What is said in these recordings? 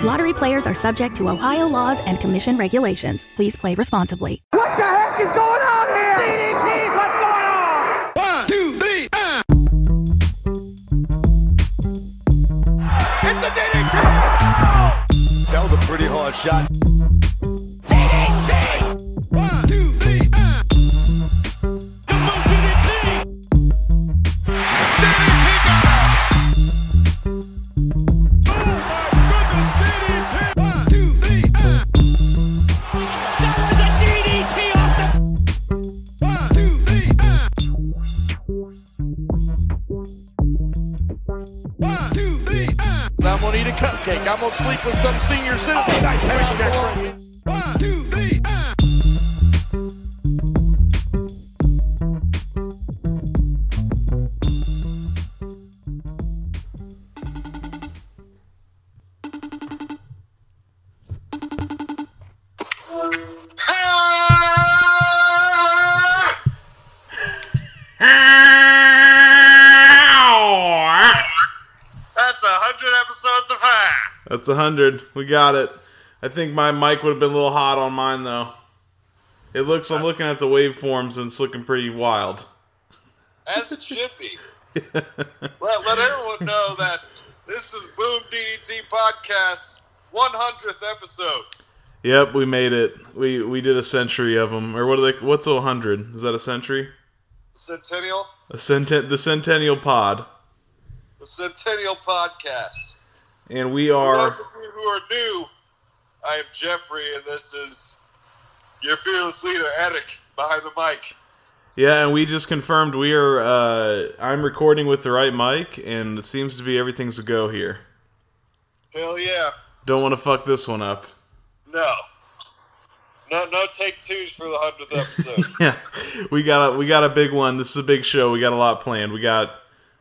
Lottery players are subject to Ohio laws and commission regulations. Please play responsibly. What the heck is going on here? DDT, what's going on? One, two, three, ah! It's the DDT! That was a pretty hard shot. Cupcake. I'm gonna sleep with some senior citizen. Oh, nice. One, two, That's a hundred. We got it. I think my mic would have been a little hot on mine though. It looks. I'm looking at the waveforms and it's looking pretty wild. As it should be. let, let everyone know that this is Boom DDT Podcast 100th episode. Yep, we made it. We we did a century of them. Or what are they? What's a hundred? Is that a century? Centennial. A centen. The Centennial Pod. The Centennial Podcast. And we are. For those of you who are new, I am Jeffrey, and this is your fearless leader, Eric, behind the mic. Yeah, and we just confirmed we are. Uh, I'm recording with the right mic, and it seems to be everything's a go here. Hell yeah. Don't want to fuck this one up. No. No, no take twos for the hundredth episode. yeah, we got a we got a big one. This is a big show. We got a lot planned. We got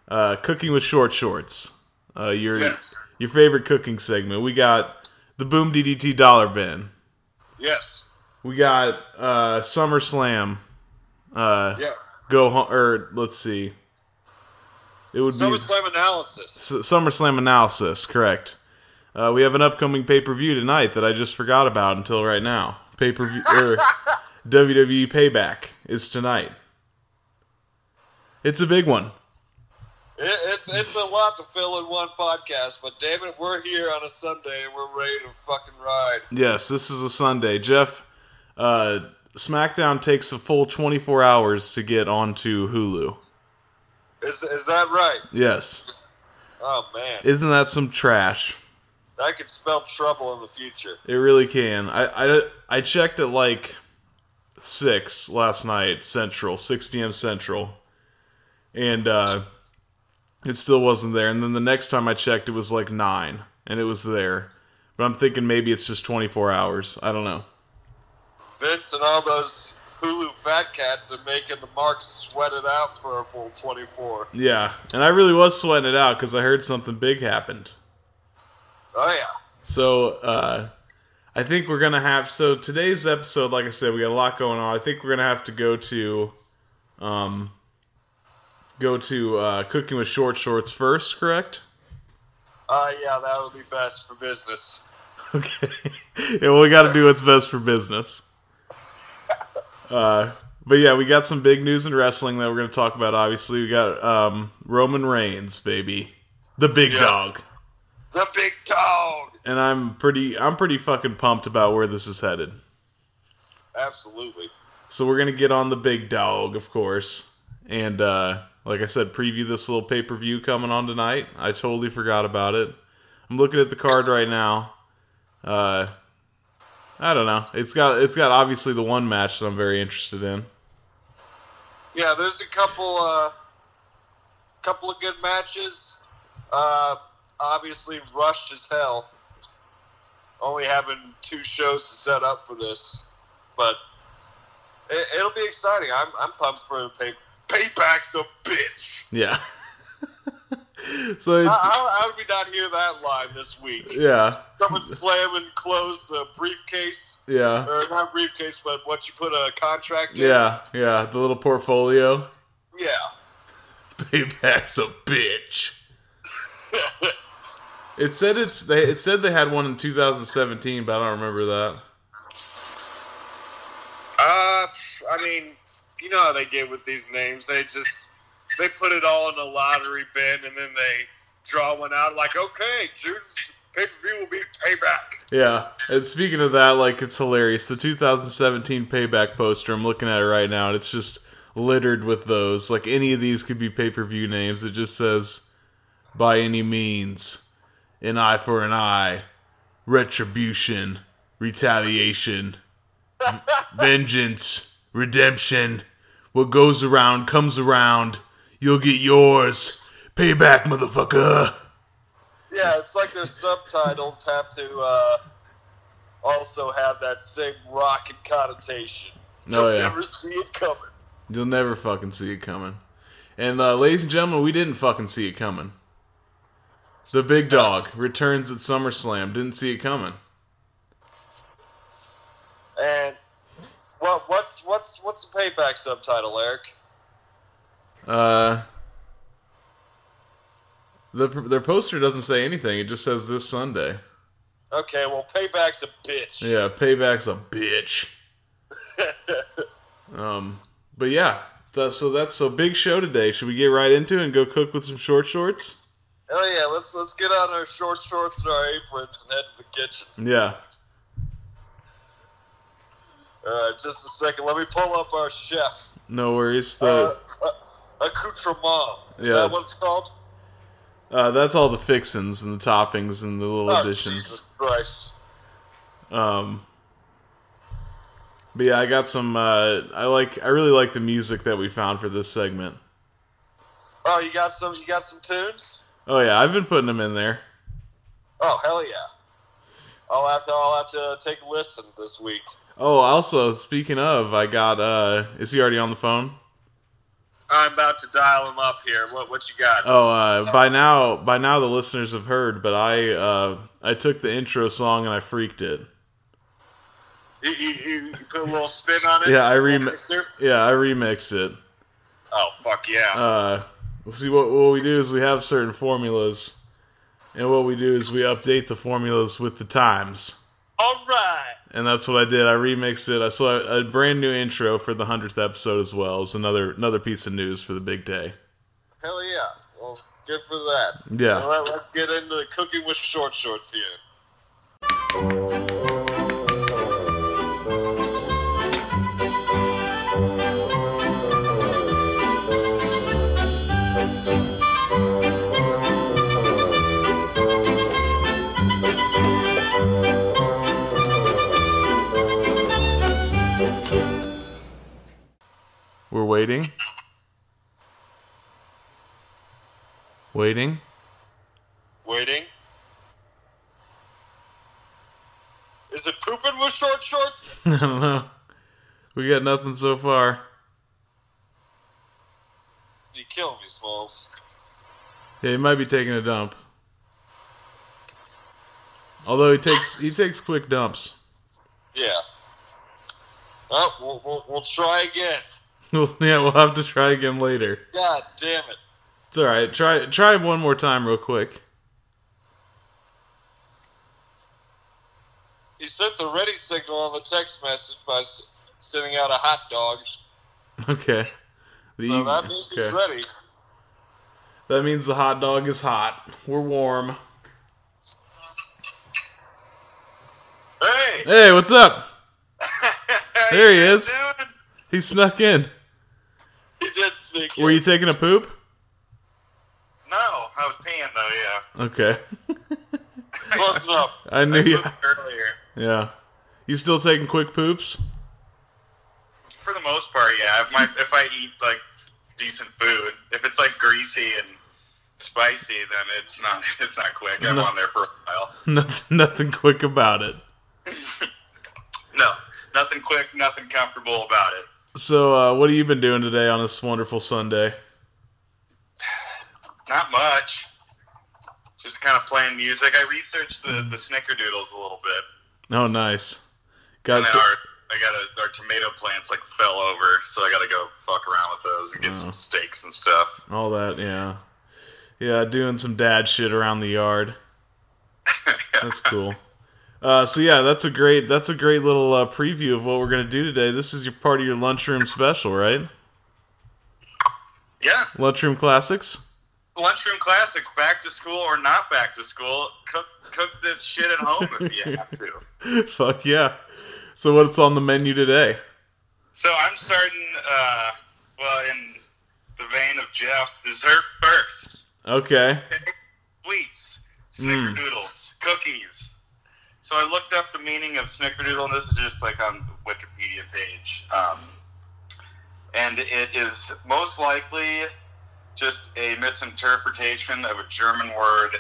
uh, cooking with short shorts. Uh, your Yes. your favorite cooking segment. We got the Boom DDT Dollar Bin. yes. We got uh, SummerSlam. Uh, Yeah. Go home, or let's see. It would be SummerSlam analysis. S- SummerSlam analysis. Correct. Uh, we have an upcoming pay per view tonight that I just forgot about until right now. Pay per view or WWE Payback is tonight. It's a big one. It, it's it's a lot to fill in one podcast, but damn it, we're here on a Sunday and we're ready to fucking ride. Yes, this is a Sunday. Jeff, uh, SmackDown takes a full 24 hours to get onto Hulu. Is is that right? Yes. Oh man, Isn't that some trash? that could spell trouble in the future. It really can. I, I, I checked at like 6 last night, Central, 6 p.m. Central. And uh, it still wasn't there. And then the next time I checked, it was like 9, and it was there. But I'm thinking maybe it's just 24 hours. I don't know. Vince and all those Hulu fat cats are making the marks sweat it out for a full twenty four. Yeah, and I really was sweating it out because I heard something big happened. Oh yeah. So uh, I think we're gonna have. So today's episode, like I said, we got a lot going on. I think we're gonna have to go to, um, go to uh, cooking with short shorts first. Correct? Uh yeah, that would be best for business. Okay. yeah, well, we got to do what's best for business. Uh, but yeah, we got some big news in wrestling that we're gonna talk about. Obviously, we got um, Roman Reigns, baby, the big Yeah. dog. The big dog. and I'm pretty I'm pretty fucking pumped about where this is headed. absolutely. So we're gonna get on the big dog, of course, and uh, like I said, preview this little pay per view coming on tonight. I totally forgot about it. I'm looking at the card right now. Uh, I don't know. It's got it's got obviously the one match that I'm very interested in. Yeah, there's a couple uh couple of good matches. Uh obviously rushed as hell. Only having two shows to set up for this. But it, it'll be exciting. I'm I'm pumped for the pay payback's a bitch. Yeah. so it's how, how did we not hear that line this week? yeah Someone slam and close the briefcase. yeah Or not briefcase, but what you put a contract in. yeah yeah the little portfolio. Yeah. Payback's a bitch. It said it's they. It said they had one in 2017, but I don't remember that. Uh, I mean, you know how they get with these names. They just they put it all in a lottery bin, and then they draw one out. Like, okay, June's pay per view will be payback. Yeah, and speaking of that, like it's hilarious. The 2017 payback poster. I'm looking at it right now, and it's just littered with those. Like any of these could be pay per view names. It just says, "By any means, an eye for an eye, retribution, retaliation, vengeance, redemption. What goes around comes around. You'll get yours. Payback, motherfucker." Yeah, it's like their subtitles have to uh, also have that same rockin' connotation. Oh, You'll yeah. never see it coming. You'll never fucking see it coming. And uh, ladies and gentlemen, we didn't fucking see it coming. The big dog returns at SummerSlam. Didn't see it coming. And what what's what's what's the payback subtitle, Eric? Uh, the their poster doesn't say anything. It just says this Sunday. Okay, well, payback's a bitch. Yeah, payback's a bitch. um, but yeah, so that's so big show today. Should we get right into it and go cook with some short shorts? Hell yeah, let's let's get on our short shorts and our aprons and head to the kitchen. Yeah. Uh, just a second, let me pull up our chef. No worries. Uh, The uh, accoutrement. Is Yeah. that what it's called? uh, that's all the fixins and the toppings and the little Oh, additions. Jesus Christ. Um, but yeah, I got some. Uh, I like. I really like the music that we found for this segment. Oh, you got some you got some tunes? Oh yeah, I've been putting them in there. Oh hell yeah. I'll have to I'll have to take a listen this week. Oh, also speaking of, I got. uh Is he already on the phone? I'm about to dial him up here. What what you got? Oh, uh, by now, by now the listeners have heard, but I, uh I took the intro song and I freaked it. You, you, you, put a little spin on it? Yeah, I Little rem- mixer? Yeah, I remixed it. Oh fuck yeah. Uh, see what what we do is we have certain formulas, and what we do is we update the formulas with the times. All right. And that's what I did. I remixed it. I saw a brand new intro for the hundredth episode as well. It's another another piece of news for the big day. Hell yeah. Well, good for that. Yeah. Well, let- let's get into cooking with short shorts here. We're waiting. Waiting. Waiting. Is it pooping with short shorts? I don't know. We got nothing so far. You killing me, Smalls. Yeah, he might be taking a dump. Although he takes he takes quick dumps. Yeah. Oh, we'll, we'll, we'll try again. yeah, we'll have to try again later. God damn it. It's all right. Try try one more time, real quick. He sent the ready signal on the text message by s- sending out a hot dog. Okay. The So that means he's ready. That means the hot dog is hot. We're warm. Hey! Hey, what's up? There he is. doing? He snuck in. Did sneak Were in. you taking a poop? No, I was peeing though. Yeah. Okay. Close enough. I knew you. earlier. Yeah. You still taking quick poops? For the most part, yeah. If my if I eat like decent food, if it's like greasy and spicy, then it's not it's not quick. I'm No. on there for a while. nothing, nothing quick about it. No, nothing quick, nothing comfortable about it. So, uh, what have you been doing today on this wonderful Sunday? Not much. Just kind of playing music. I researched the the snickerdoodles a little bit. Oh, nice. Got so- our I got a, our tomato plants like fell over, so I got to go fuck around with those and get Oh. some steaks and stuff. all that, yeah. Yeah, doing some dad shit around the yard. That's cool. Uh, so yeah, that's a great that's a great little uh, preview of what we're gonna do today. This is your part of your lunchroom special, right? Yeah, Lunchroom classics. lunchroom classics, back to school or not back to school. Cook cook this shit at home if you have to. Fuck yeah. So what's on the menu today? So I'm starting, uh, well, in the vein of Jeff, dessert first. Okay. Sweets, snickerdoodles, cookies. So I looked up the meaning of snickerdoodle, and this is just like on the Wikipedia page. Um, and it is most likely just a misinterpretation of a German word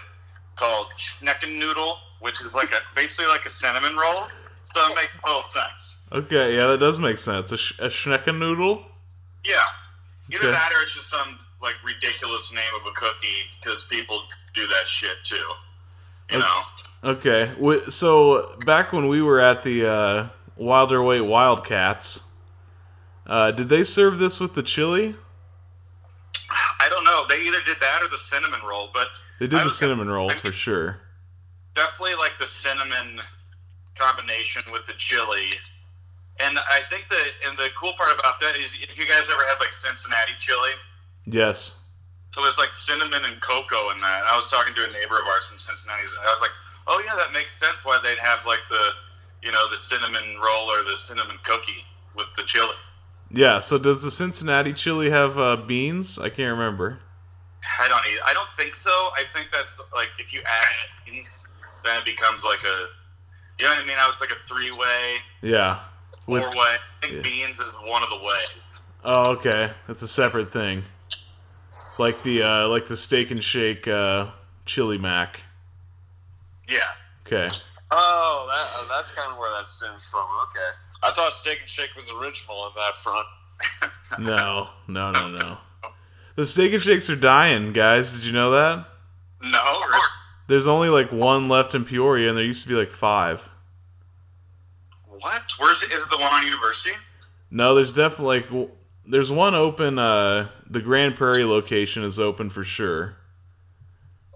called Schneckennudel, which is like a basically like a cinnamon roll. So it makes total sense. Okay, yeah, that does make sense. A, sh- a Schnecken noodle? Yeah. Either Okay. that or it's just some like ridiculous name of a cookie because people do that shit too. You Okay. know. Okay. So back when we were at the uh, Wilder Weight Wildcats, uh, did they serve this with the chili? I don't know. They either did that or the cinnamon roll, but They did the was gonna- cinnamon roll for sure. Definitely like the cinnamon combination with the chili. And I think that and the cool part about that is if you guys ever had like Cincinnati chili, Yes. so there's like cinnamon and cocoa in that. I was talking to a neighbor of ours from Cincinnati, and I was like, "Oh yeah, that makes sense why they'd have like the, you know, the cinnamon roll or the cinnamon cookie with the chili." Yeah. So does the Cincinnati chili have uh, beans? I can't remember. I don't eat. I don't think so. I think that's like if you add beans, then it becomes like a, you know what I mean? How it's like a three way, Yeah. four way. I think yeah. beans is one of the ways. oh, okay, that's a separate thing. Like the uh, like the steak and shake uh, chili mac. Yeah. Okay. Oh, that uh, that's kind of where that stems from. Okay. I thought Steak and Shake was original on that front. No, no, no, no. The steak and shakes are dying, guys. Did you know that? No. There's only like one left in Peoria, and there used to be like five. What? Where's is it the one on University? No, there's definitely like there's one open. Uh, the Grand Prairie location is open for sure,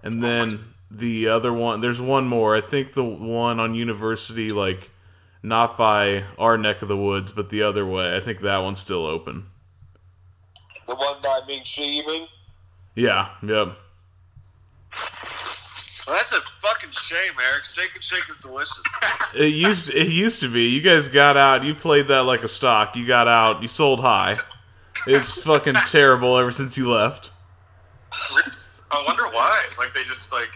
and then the other one. There's one more. I think the one on University, like not by our neck of the woods, but the other way. I think that one's still open. The one by Big Sheeman? Yeah. Yep. Well, that's a fucking shame, Eric. Steak and Shake is delicious. It used it used to be. You guys got out. You played that like a stock. You got out. You sold high. It's fucking terrible ever since you left. I wonder why. Like they just like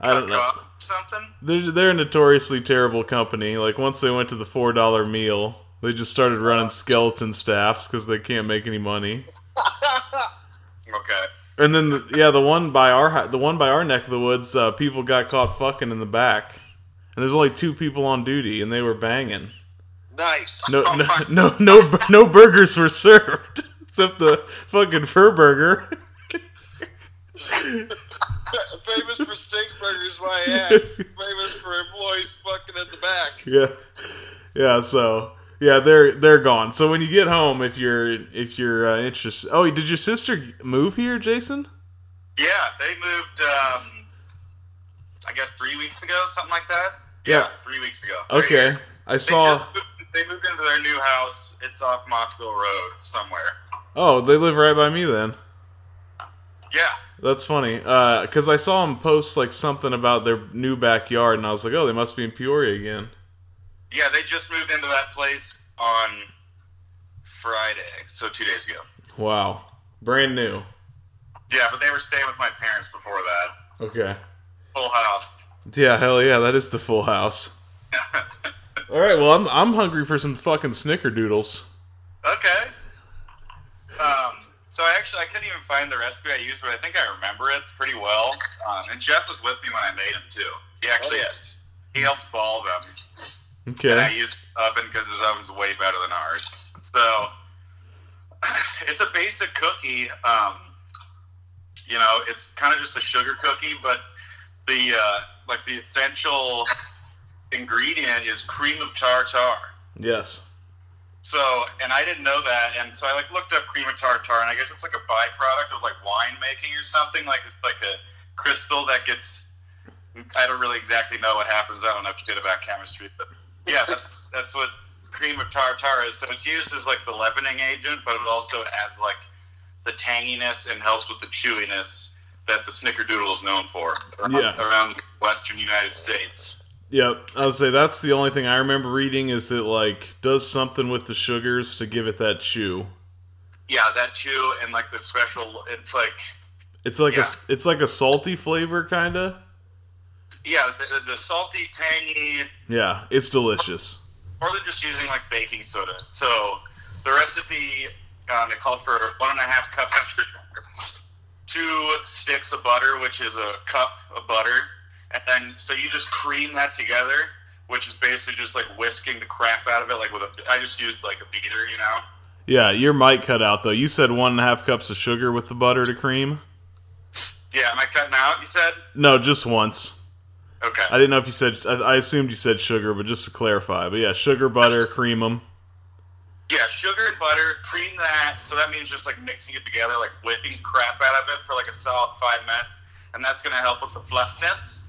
I don't know. something. They're they're a notoriously terrible company. Like once they went to the four dollar meal, they just started running skeleton staffs because they can't make any money. Okay. And then the, yeah, the one by our the one by our neck of the woods, uh, people got caught fucking in the back, and there's only two people on duty, and they were banging. Nice. No no no no, no burgers were served except the fucking fur burger. Famous for steak burgers, my ass. Famous for employees fucking in the back. yeah yeah so yeah they're they're gone so when you get home if you're if you're uh, interested oh did your sister move here jason Yeah, they moved. Um, I guess three weeks ago, something like that. Yeah. three weeks ago. okay i saw just moved, they moved into their new house. It's off Mossville Road somewhere. oh they live right by me then Yeah. That's funny uh because i saw them post like something about their new backyard and i was like oh they must be in peoria again Yeah, they just moved into that place on Friday, so two days ago. Wow. Brand new. Yeah, but they were staying with my parents before that. Okay. Full house. Yeah, hell yeah, that is the full house. All right, well, I'm I'm hungry for some fucking snickerdoodles. Okay. Um, so I actually I couldn't even find the recipe I used, but I think I remember it pretty well. Um, and Jeff was with me when I made them too. He actually he helped ball them. Okay. And I used oven because his oven's way better than ours. So it's a basic cookie. Um, you know, it's kind of just a sugar cookie, but the uh, like the essential ingredient is cream of tartar. Yes. So, and I didn't know that, and so I like looked up cream of tartar, and I guess it's like a byproduct of like wine making or something, like it's like a crystal that gets. I don't really exactly know what happens. I don't know shit about chemistry, but yeah, that, that's what cream of tartar is. So it's used as like the leavening agent, but it also adds like the tanginess and helps with the chewiness that the snickerdoodle is known for around, Yeah. around western United States. Yep. I would say that's the only thing I remember reading is it like does something with the sugars to give it that chew. Yeah, that chew and like the special. It's like It's like Yeah. a it's like a salty flavor kind of. yeah, the, the salty, tangy, Yeah, it's delicious. or they're just using like baking soda. So the recipe um, it called for one and a half cups of sugar, two sticks of butter, which is a cup of butter, and then so you just cream that together, which is basically just like whisking the crap out of it. Like with a, I just used like a beater, you know. Yeah, your mic cut out though. You said one and a half cups of sugar with the butter to cream. Yeah, am I cutting out? You said No, just once. okay. I didn't know if you said. I, I assumed you said sugar, but just to clarify. But yeah, sugar, butter, cream them. Yeah, sugar and butter, cream that. So that means just like mixing it together, like whipping crap out of it for like a solid five minutes, and that's gonna help with the fluffiness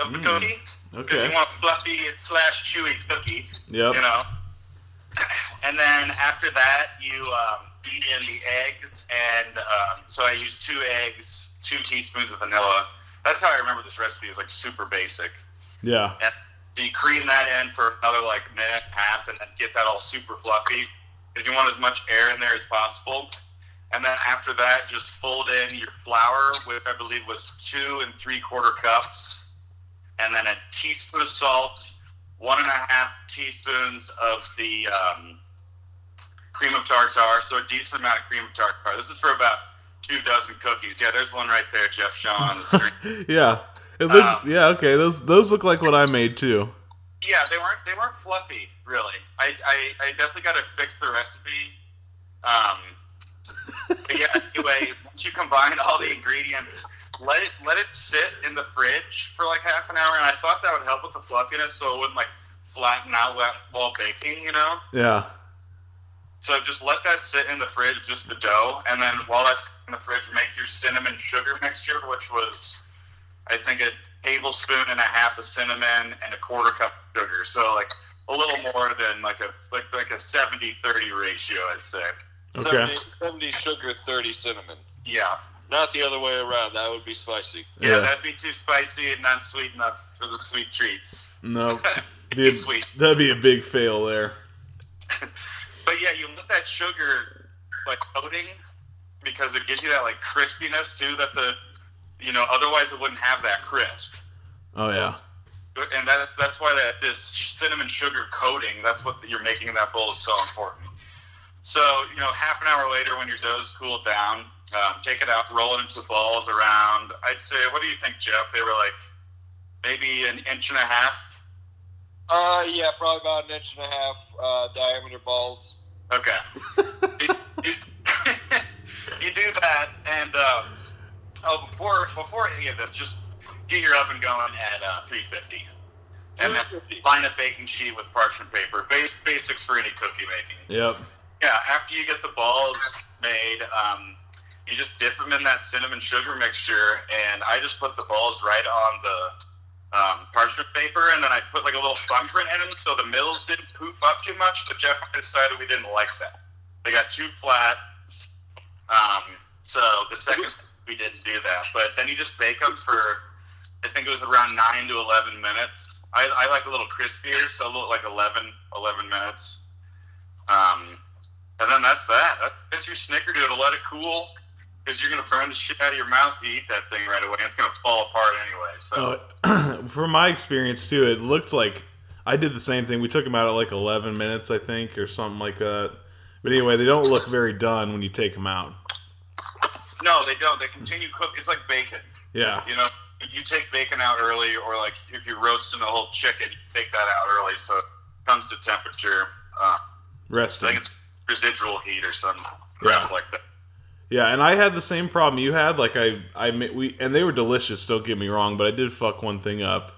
of the cookie. Because okay. you want fluffy slash chewy cookie. Yep. You know. And then after that, you um, beat in the eggs, and um, so I used two eggs, two teaspoons of vanilla. That's how I remember this recipe. It's like super basic. Yeah. And so you cream that in for another like minute and a half, and then get that all super fluffy because you want as much air in there as possible. And then after that, just fold in your flour, which I believe was two and three quarter cups, and then a teaspoon of salt, one and a half teaspoons of the um, cream of tartar, so a decent amount of cream of tartar. This is for about two dozen cookies. Yeah, there's one right there, Jeff, showing on the screen. Yeah. It looks. Um, yeah. Okay. Those those look like what I made too. Yeah, they weren't they weren't fluffy really. I I, I definitely got to fix the recipe. Um, yeah. Anyway, once you combine all the ingredients, let it let it sit in the fridge for like half an hour, and I thought that would help with the fluffiness, so it wouldn't like flatten out while- while baking. You know. Yeah. So just let that sit in the fridge, just the dough, and then while that's in the fridge, make your cinnamon sugar mixture, which was, I think, a tablespoon and a half of cinnamon and a quarter cup of sugar. So like a little more than like a like like a 70-30 ratio, I'd say. Okay. 70, 70 sugar, 30 cinnamon. Yeah. Not the other way around. That would be spicy. Yeah, Yeah. that'd be too spicy and not sweet enough for the sweet treats. No. Be a- Sweet. That'd be a big fail there. But yeah, you let that sugar like coating because it gives you that like crispiness too that the you know otherwise it wouldn't have that crisp. Oh yeah. And that's that's why that this cinnamon sugar coating that's what you're making in that bowl is so important. So you know half an hour later when your dough's cooled down, um, take it out, roll it into balls around. I'd say what do you think, Jeff? They were like maybe an inch and a half. Uh, yeah, probably about an inch and a half uh, diameter balls. Okay. you, you, you do that, and um, oh, before before any of this, just get your oven going at uh, 350, and then line a baking sheet with parchment paper. Base, basics for any cookie making. Yep. Yeah. After you get the balls made, um, you just dip them in that cinnamon sugar mixture, and I just put the balls right on the um, parchment paper, and then I put like a little thumbprint in them so the mills didn't poof up too much. But Jeff decided we didn't like that. They got too flat. Um, so the second we didn't do that. But then you just bake them for, I think it was around nine to eleven minutes. I, I like a little crispier, so a little like 11, 11 minutes. Um, and then that's that. That- That's your snickerdoodle. Let it cool because you're gonna burn the shit out of your mouth if you eat that thing right away. and It's gonna fall apart anyway. So Oh, from my experience too, it looked like I did the same thing. We took them out at like 11 minutes, I think, or something like that. But anyway, they don't look very done when you take them out. no, they don't. They continue cook. It's like bacon. Yeah, You know, you take bacon out early, or like if you're roasting a whole chicken, you take that out early so it comes to temperature. Uh, I resting. think it's residual heat or some crap Yeah. like that. Yeah, and I had the same problem you had. Like I, I we and they were delicious. Don't get me wrong, but I did fuck one thing up.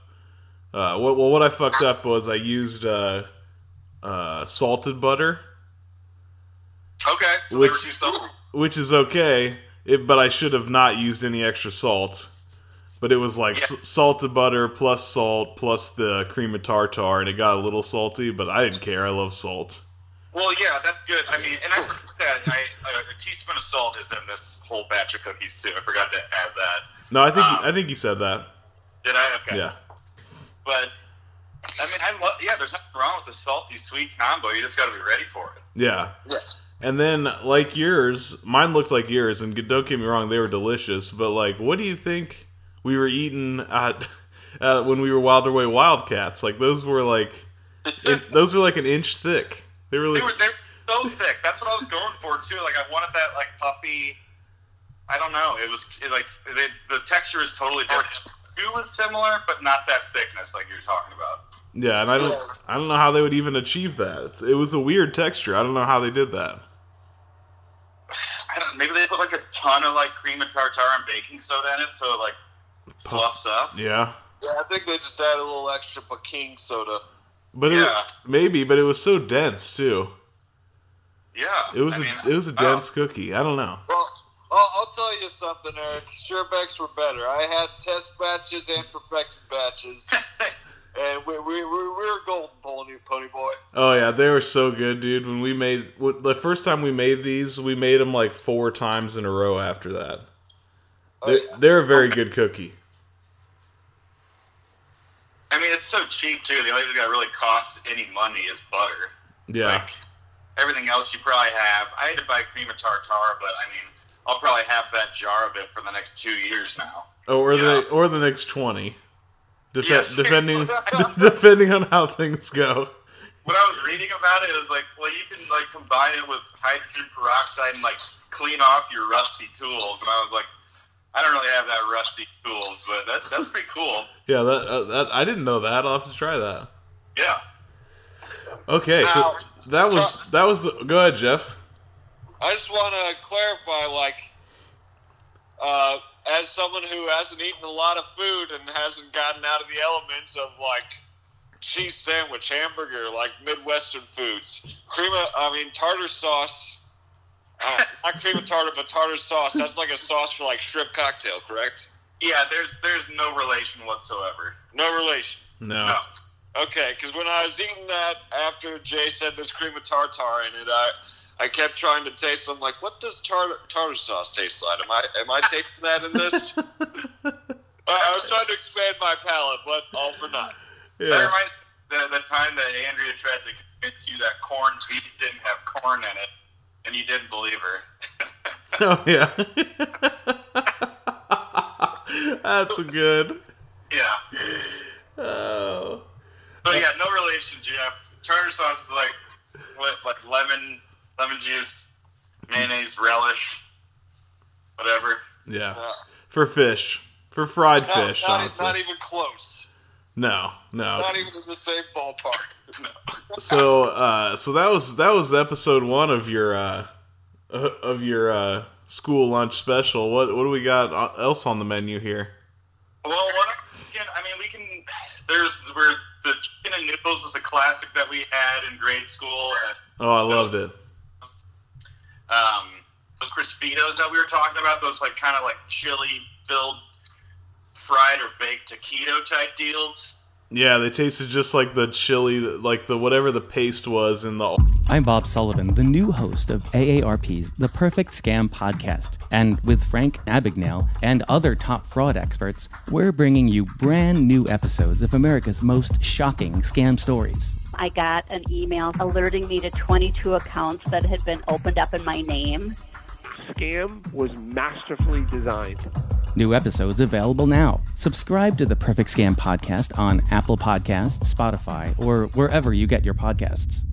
Uh, what, well, what I fucked up was I used uh, uh, salted butter, Okay, so Which- they were too salty. which is okay. It, but I should have not used any extra salt. But it was like s- salted butter plus salt plus the cream of tartar, and it got a little salty. But I didn't care. I love salt. Well, yeah, that's good. I mean, and I forgot that I, a teaspoon of salt is in this whole batch of cookies too. I forgot to add that. No, I think Um, I think you said that. Did I? Okay. Yeah. But I mean, I love. Yeah, there's nothing wrong with a salty sweet combo. You just got to be ready for it. Yeah. And then, like yours, mine looked like yours, and don't get me wrong, they were delicious. But like, what do you think we were eating at uh, when we were Wilder Way Wildcats? Like those were like, it, those were like an inch thick. They were They like, were they're so thick. That's what I was going for too. Like I wanted that like puffy. I don't know. It was it, like they, the texture is totally different. It was similar, but not that thickness like you were talking about. yeah. And I don't, I don't know how they would even achieve that. It's, it was a weird texture. I don't know how they did that. I don't. Maybe they put like a ton of like cream and tartar and baking soda in it, so it like fluffs up. Yeah. Yeah, I think they just add a little extra baking soda. But it, maybe, but it was so dense too. Yeah, It was I a, mean, it was a dense cookie. I don't know. Well, I'll, I'll tell you something, Eric. Surebecks were better. I had test batches and perfected batches, and we, we, we, we were golden, pony, pony boy. Oh yeah, they were so good, dude. When we made the first time we made these, we made them like four times in a row. After that, Oh, they're, yeah. they're a very good cookie. I mean, it's so cheap too. The only thing that really costs any money is butter. Yeah, Like everything else, you probably have. I had to buy cream of tartar, but I mean, I'll probably have that jar of it for the next two years now. oh, or yeah. the or the next twenty, Dep- Yes, depending depending on how things go. When I was reading about it, it was like, well, you can like combine it with hydrogen peroxide and like clean off your rusty tools. And I was like, I don't really have that rusty tools, but that, that's pretty cool. Yeah, that, uh, that I didn't know that. I'll have to try that. Yeah. Okay, so that was that was the. Go ahead, Jeff. I just want to clarify, like, uh, as someone who hasn't eaten a lot of food and hasn't gotten out of the elements of like cheese sandwich, hamburger, like Midwestern foods, cream I mean, tartar sauce. Uh, not cream of tartar, but tartar sauce. That's like a sauce for like shrimp cocktail, correct? Yeah, there's there's no relation whatsoever. No relation. No. No. Okay, because when I was eating that after Jay said there's cream of tartar in it, I I kept trying to taste. I'm like, what does tartar tartar sauce taste like? Am I am I tasting that in this? I, I was trying to expand my palate, but all for naught. That Yeah. reminds the, the time that Andrea tried to convince you that corned beef didn't have corn in it, and you didn't believe her. Oh yeah. That's good. yeah. Oh. But yeah, no relation, Jeff. Tartar sauce is like what, like lemon, lemon juice, mayonnaise, relish, whatever. Yeah. Uh, For fish. For fried not, fish, not, honestly. not even close. No, no. Not even in the same ballpark. so uh so that was that was episode one of your uh uh, of your uh school lunch special what what do we got uh, else on the menu here Well, what we I mean, we can. There's where the chicken and noodles was a classic that we had in grade school. Oh i loved it um, those crispitos that we were talking about, those like kind of like chili filled, or baked taquito type deals. yeah they tasted just like the chili like the whatever the paste was in the I'm Bob Sullivan, the new host of AARP's The Perfect Scam podcast. And with Frank Abagnale and other top fraud experts, we're bringing you brand new episodes of America's most shocking scam stories. I got an email alerting me to 22 accounts that had been opened up in my name. Scam was masterfully designed. New episodes available now. Subscribe to the Perfect Scam podcast on Apple Podcasts, Spotify, or wherever you get your podcasts.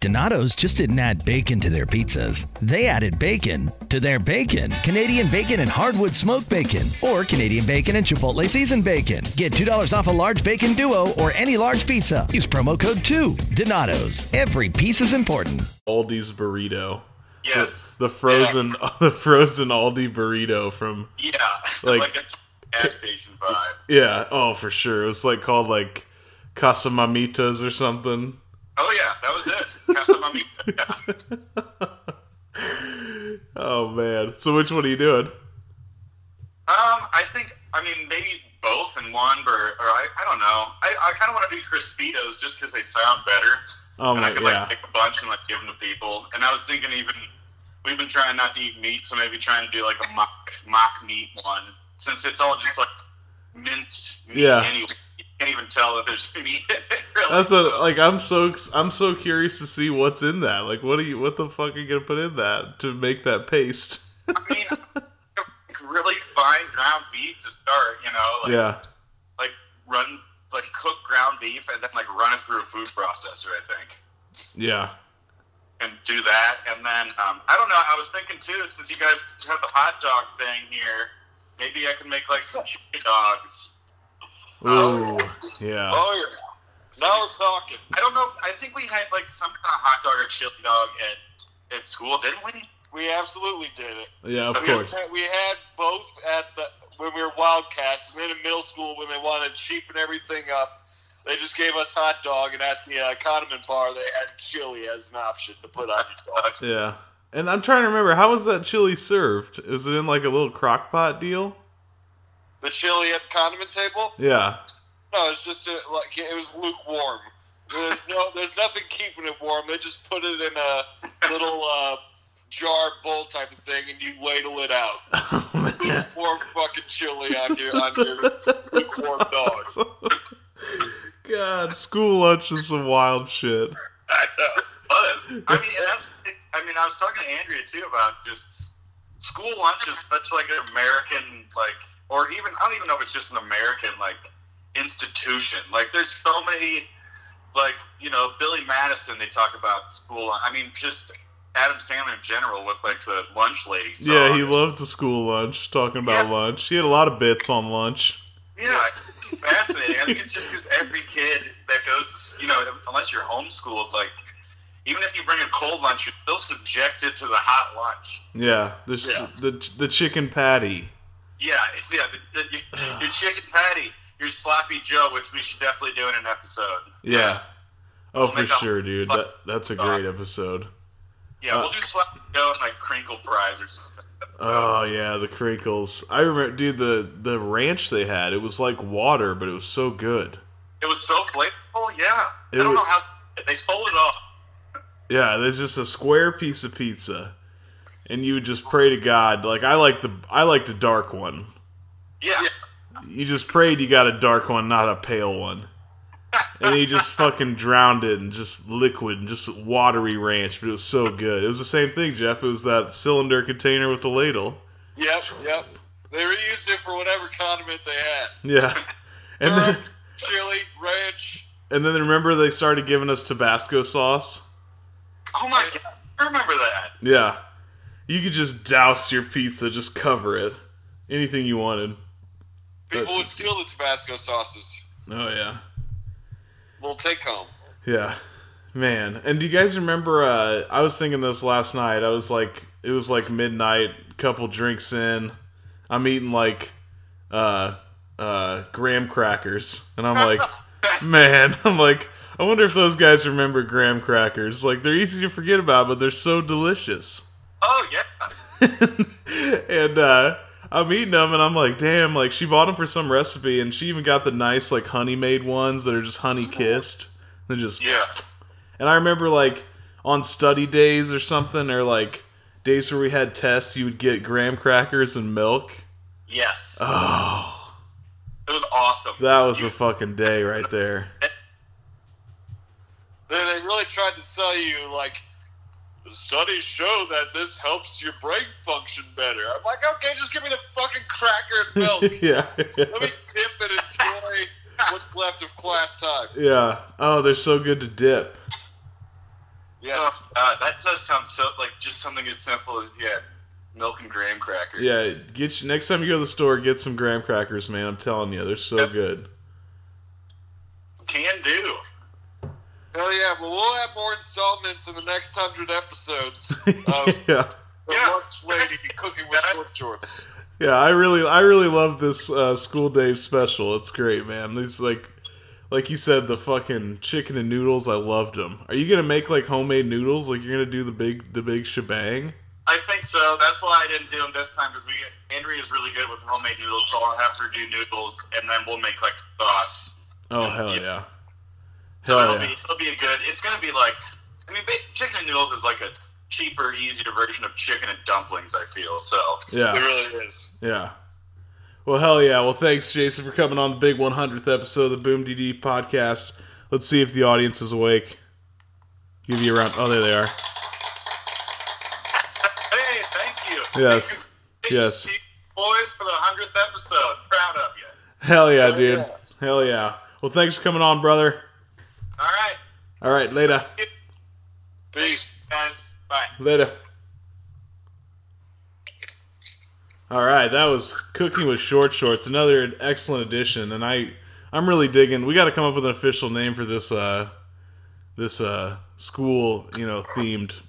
Donato's just didn't add bacon to their pizzas. They added bacon to their bacon. Canadian bacon and hardwood smoked bacon, or Canadian bacon and Chipotle seasoned bacon. Get $2 off a large bacon duo or any large pizza. Use promo code 2. Donato's. Every piece is important. Aldi's burrito. Yes. The, the frozen, the frozen Aldi burrito from Yeah. Like- Like, a gas station vibe. yeah. Oh, for sure. It was like called like Casa Mamitas or something. Oh yeah, that was it. Casa Mamita. Yeah. Oh man. So which one are you doing? Um, I think I mean maybe both in one, or, or I, I don't know. I, I kind of want to do Crispitos just because they sound better. Oh my, and I could yeah. like pick a bunch and like give them to people. And I was thinking even we've been trying not to eat meat, so maybe trying to do like a mock mock meat one since it's all just like minced meat Yeah. anyway. You can't even tell that there's meat. really. That's a like I'm so I'm so curious to see what's in that. Like what are you what the fuck are you gonna put in that to make that paste? I mean, really fine ground beef to start. You know, like, yeah. like run like cook ground beef and then like run it through a food processor. I think. Yeah. and do that. And then um, I don't know. I was thinking too, since you guys have the hot dog thing here, maybe I can make like some chili dogs. Ooh. Yeah. Oh yeah. Now we're talking. I don't know. I think we had like some kind of hot dog or chili dog at at school, didn't we? We absolutely did it. Yeah, of we, course. Had, we had both at the when we were Wildcats, and then in middle school when they wanted to cheapen everything up, they just gave us hot dog, and at the uh, condiment bar they had chili as an option to put on your dog. Yeah. And I'm trying to remember how was that chili served? Is it in like a little crock pot deal? The chili at the condiment table? Yeah. No, it's just uh like it was lukewarm. There's no, there's nothing keeping it warm. They just put it in a little uh, jar bowl type of thing, and you ladle it out. Oh man. Warm fucking chili on your on your lukewarm dog. God, school lunch is some wild shit. I know. But, I mean, I mean, I was talking to Andrea too about just school lunch is such like an American like, or even I don't even know if it's just an American like institution. Like, there's so many like you know Billy Madison. They talk about school. I mean, just Adam Sandler in general looked like the lunch lady. Song. Yeah, he loved the school lunch, talking about Yeah. lunch. He had a lot of bits on lunch. Yeah, it's fascinating. I think it's just because every kid that goes, to, you know, unless you're homeschooled, like even if you bring a cold lunch, you're still subjected to the hot lunch. Yeah, there's Yeah. the the chicken patty. Yeah, yeah. The, the, your, your chicken patty, your sloppy Joe, which we should definitely do in an episode. Yeah. Oh, We'll for sure, dude. That that's a great episode. Yeah, Uh, we'll do sloppy Joe and like crinkle fries or something. Oh yeah, the crinkles. I remember, dude. The the ranch they had, it was like water, but it was so good. It was so flavorful. Yeah, It I don't was- know how they pulled it off. Yeah, there's just a square piece of pizza, and you would just pray to God. Like I like the I like the dark one. Yeah, You just prayed you got a dark one, not a pale one. And he just fucking drowned it in just liquid and just watery ranch, but it was so good. It was the same thing, Jeff. It was that cylinder container with the ladle. Yep, yep. They reused it for whatever condiment they had. Yeah. And then, chili, ranch. and then remember they started giving us Tabasco sauce? Oh my god, I remember that. Yeah. You could just douse your pizza, just cover it. Anything you wanted. People would steal the Tabasco sauces. Oh yeah. We'll take home. Yeah. Man. And do you guys remember uh I was thinking this last night. I was like it was like midnight, couple drinks in. I'm eating like uh uh graham crackers. And I'm like, man, I'm like I wonder if those guys remember graham crackers. Like they're easy to forget about, but they're so delicious. Oh yeah. and uh I'm eating them and I'm like, damn, like she bought them for some recipe and she even got the nice like honey made ones that are just honey mm-hmm. kissed. They're just Yeah. And I remember like on study days or something, or like days where we had tests, you would get graham crackers and milk. Yes. Oh, It was awesome. that was a fucking day right there. they, they really tried to sell you like the studies show that this helps your brain function better. I'm like, okay, just give me the fucking cracker and milk. yeah. Let me dip it and enjoy what's left of class time. Yeah. Oh, they're so good to dip. Yeah. Oh, God, that does sound so like just something as simple as yeah, milk and graham crackers. Yeah, get you, next time you go to the store, get some graham crackers, man. I'm telling you, they're so good. Can do. Hell yeah, but we'll have more installments in the next hundred episodes of yeah. the lunch lady cooking with short shorts. Yeah, I really, I really love this uh, school day special. It's great, man. It's like, like you said, the fucking chicken and noodles. I loved them. Are you gonna make like homemade noodles? Like you're gonna do the big, the big shebang? I think so. That's why I didn't do them this time because we get, Andrea is really good with homemade noodles, so I'll have her do noodles, and then we'll make like sauce. Oh hell yeah! So Hell it'll yeah! be it'll be a good. It's gonna be like I mean, chicken and noodles is like a cheaper, easier version of chicken and dumplings. I feel so. Yeah. It really is. Yeah. Well, hell yeah. Well, thanks, Jason, for coming on the big 100th episode of the Boom DD podcast. Let's see if the audience is awake. Give you a round. Oh, there they are. Hey, thank you. Yes. Thank you, Yes. boys, for the hundredth episode. Proud of you. Hell yeah, Hell dude. yeah. Hell yeah. Well, thanks for coming on, brother. All right, All right, later. Peace. guys. Bye. Later. All right, that was cooking with short shorts. Another excellent addition, and I, I'm really digging. We got to come up with an official name for this, uh, this uh, school, you know, themed.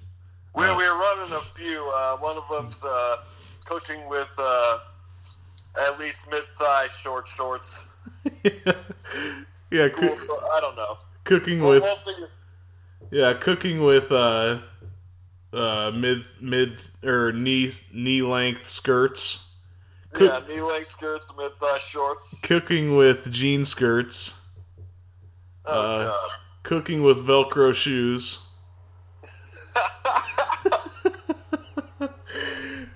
We're, we're running a few. Uh, one of them's uh, cooking with uh, at least mid-thigh short shorts. yeah, Cool. coo- I don't know. Cooking We'll, with yeah, cooking with uh, uh, mid mid or knee knee length skirts. Yeah, knee-length skirts, mid-thigh shorts. Cooking with jean skirts. Oh Uh, god. Cooking with Velcro shoes.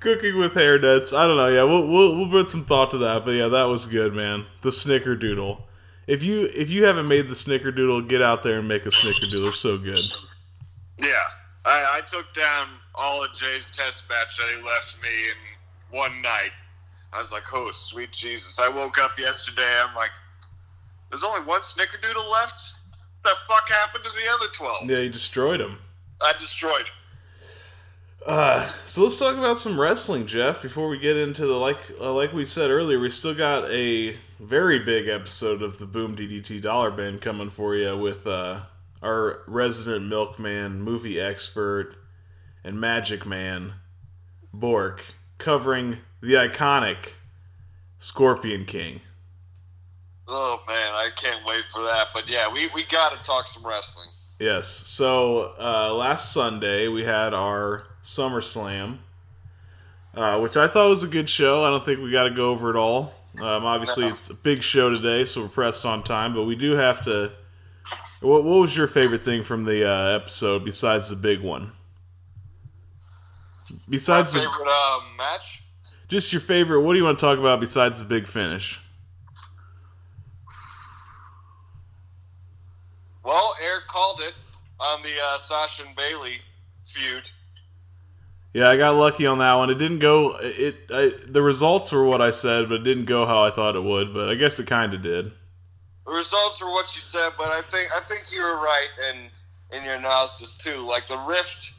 Cooking with hair nets. I don't know. Yeah, we'll, we'll we'll put some thought to that. But yeah, that was good, man. The snickerdoodle. If you if you haven't made the snickerdoodle, get out there and make a snickerdoodle. They're so good. Yeah, I, I took down all of Jay's test match that he left me in one night. I was like, oh, sweet Jesus. I woke up yesterday, I'm like, there's only one snickerdoodle left? What the fuck happened to the other 12? Yeah, you destroyed them. I destroyed. Uh, so let's talk about some wrestling, Jeff. Before we get into the like, uh, like we said earlier, we still got a very big episode of the Boom DDT Dollar Bin coming for you with uh, our resident milkman, movie expert, and magic man, Bork, covering the iconic Scorpion King. Oh, man, I can't wait for that. But yeah, we, we got to talk some wrestling. Yes. So uh, last Sunday we had our SummerSlam, uh, which I thought was a good show. I don't think we got to go over it all. Um, obviously, it's a big show today, so we're pressed on time. But we do have to. What, what was your favorite thing from the uh, episode besides the big one? My Besides the, favorite uh, match? just your favorite. What do you want to talk about besides the big finish? Well, Eric called it on the uh, Sasha and Bayley feud. Yeah, I got lucky on that one. It didn't go. It I, the results were what I said, but it didn't go how I thought it would. But I guess it kind of did. The results were what you said, but I think I think you were right in in your analysis too. Like the rift,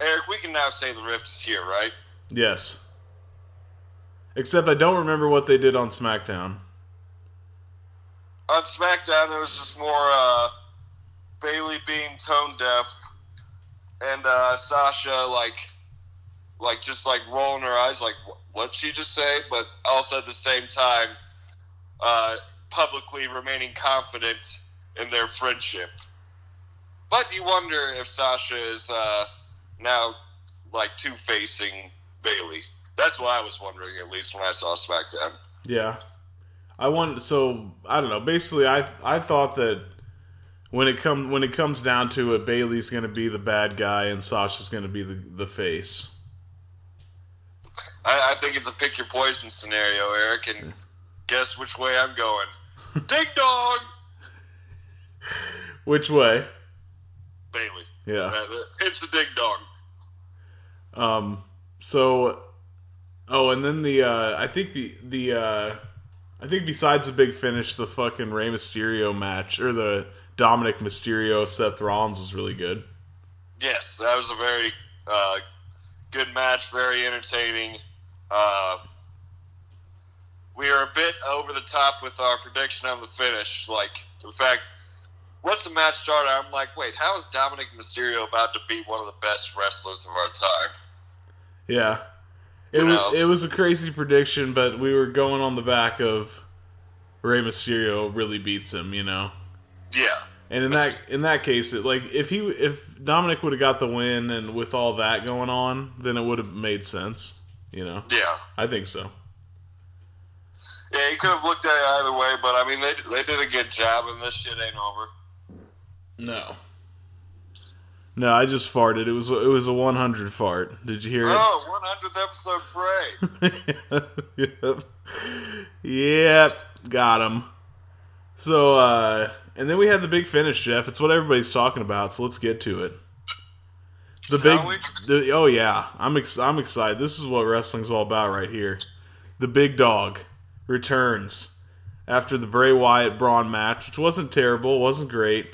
Eric. We can now say the rift is here, right? Yes. Except I don't remember what they did on SmackDown. On SmackDown, it was just more uh, Bayley being tone deaf, and uh, Sasha like like just like rolling her eyes, like what she just say, but also at the same time, uh, publicly remaining confident in their friendship. But you wonder if Sasha is uh, now like two facing Bayley. That's what I was wondering, at least when I saw SmackDown. Yeah. I want so I don't know. Basically, I I thought that when it come when it comes down to it, Bayley's going to be the bad guy and Sasha's going to be the the face. I, I think it's a pick your poison scenario, Eric, and guess which way I'm going. Ding dong! Which way? Bayley. Yeah. It's a ding dong. Um. So, oh, and then the uh, I think the the uh, I think besides the big finish, the fucking Rey Mysterio match or the Dominic Mysterio Seth Rollins was really good. Yes, that was a very uh, good match, very entertaining. Uh, we are a bit over the top with our prediction of the finish. Like, in fact, once the match started, I'm like, wait, how is Dominic Mysterio about to beat one of the best wrestlers of our time? Yeah. It You was know. it was a crazy prediction, but we were going on the back of Rey Mysterio really beats him, you know. Yeah. And in that in that case, it like if he if Dominic would have got the win and with all that going on, then it would have made sense, you know. Yeah. I think so. Yeah, you could have looked at it either way, but I mean, they, they did a good job, and this shit ain't over. No. No, I just farted. It was it was a 100 fart. Did you hear it? Oh, 100th episode Frey. yep. Yep. Got him. So, uh, and then we had the big finish, Jeff. It's what everybody's talking about, so let's get to it. The big, the, oh yeah, I'm ex- I'm excited. This is what wrestling's all about right here. The big dog returns after the Bray Wyatt Braun match, which wasn't terrible, wasn't great.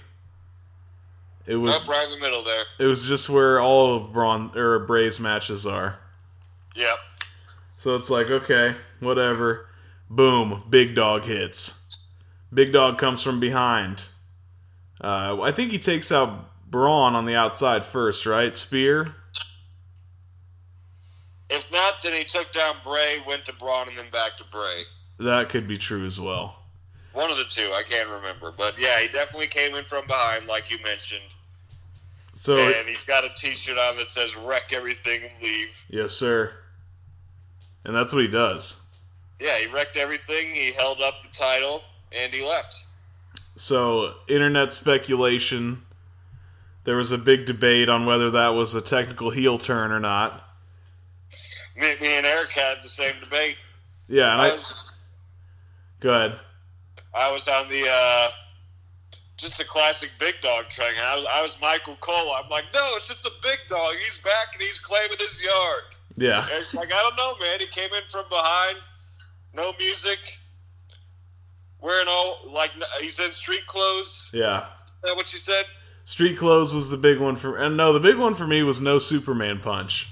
It was Up right in the middle there. it was just where all of Braun or Bray's matches are. Yep. So it's like, okay, whatever. Boom, big dog hits. Big dog comes from behind. Uh, I think he takes out Braun on the outside first, right? Spear. If not, then he took down Bray, went to Braun, and then back to Bray. That could be true as well. One of the two, I can't remember. But yeah, he definitely came in from behind, like you mentioned. So and he's got a T-shirt on that says "Wreck everything and leave." yes, sir. And that's what he does. Yeah, he wrecked everything. He held up the title, and he left. So internet speculation. There was a big debate on whether that was a technical heel turn or not. Me, me and Eric had the same debate. Yeah, and I I, was, go ahead. I was on the uh, just the classic big dog train. I was, I was Michael Cole. I'm like, no, it's just a big dog. He's back and he's claiming his yard. Yeah. And it's like, I don't know, man. He came in from behind, no music, wearing all like he's in street clothes. Yeah. Is that what you said? Street clothes was the big one for, and no, the big one for me was no Superman punch.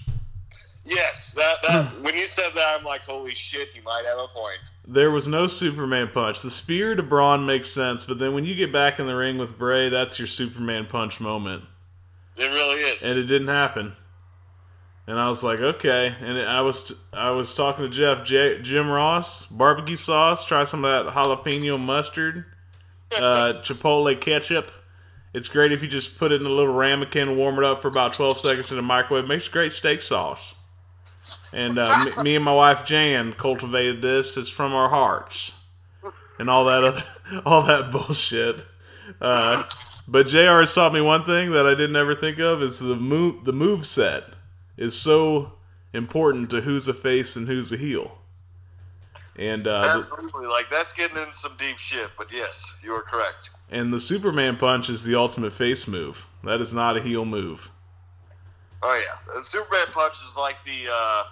Yes. That that when you said that, I'm like, holy shit, he might have a point. There was no Superman punch. The spear to Braun makes sense, but then when you get back in the ring with Bray, that's your Superman punch moment, It really is. and it didn't happen. And I was like, okay. And I was I was talking to Jeff, J, Jim Ross, barbecue sauce. Try some of that jalapeno mustard, uh, chipotle ketchup. It's great if you just put it in a little ramekin, warm it up for about 12 seconds in the microwave. Makes great steak sauce. And uh, me, me and my wife Jan cultivated this. It's from our hearts, and all that other, all that bullshit. Uh, but Jr. has taught me one thing that I didn't ever think of: is the move the move set is so important to who's a face and who's a heel. And uh, the, Absolutely. Like that's getting into some deep shit. But yes, you are correct. and the Superman punch is the ultimate face move. That is not a heel move. Oh yeah, the Superman punch is like the uh,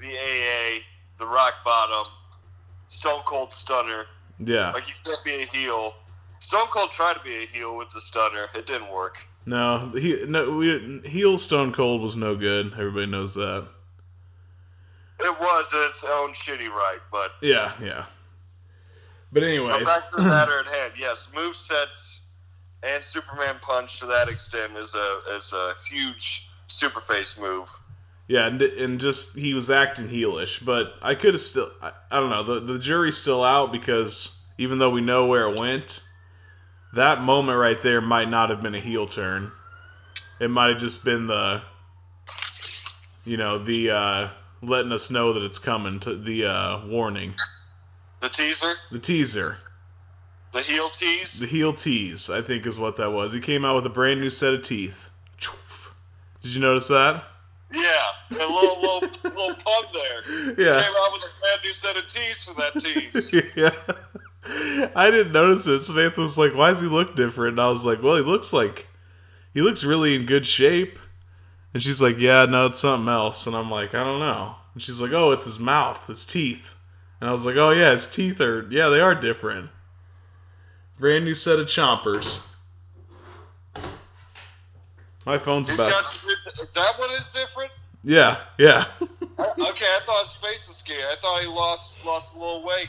the AA, the rock bottom, Stone Cold Stunner. Yeah. Like you can't be a heel. Stone Cold tried to be a heel with the stunner. It didn't work. No, he no we, heel Stone Cold was no good. Everybody knows that. It was in its own shitty right, but Yeah, yeah. But anyways, back to the matter at hand. Yes, move sets and Superman punch to that extent is a is a huge superface move. yeah, and, and just he was acting heelish, but I could have still. I, I don't know. The the jury's still out because even though we know where it went, that moment right there might not have been a heel turn. It might have just been the, you know, the uh, letting us know that it's coming. To the uh, warning, The teaser, the teaser. the heel tease. The heel tease, I think, is what that was. He came out with a brand new set of teeth. Did you notice that? Yeah, a little little little pug there. Yeah. Came out with a brand new set of teeth for that tease. yeah. I didn't notice it. Samantha was like, "Why does he look different?" And I was like, "Well, he looks like he looks really in good shape. And she's like, yeah, no, it's something else. And I'm like, I don't know. And she's like, oh, it's his mouth, his teeth. And I was like, oh yeah, his teeth are, yeah, they are different. Brand new set of chompers. My phone's He's about. got. Is that what is different? Yeah, yeah. Oh, okay, I thought his face was scary. I thought he lost lost a little weight.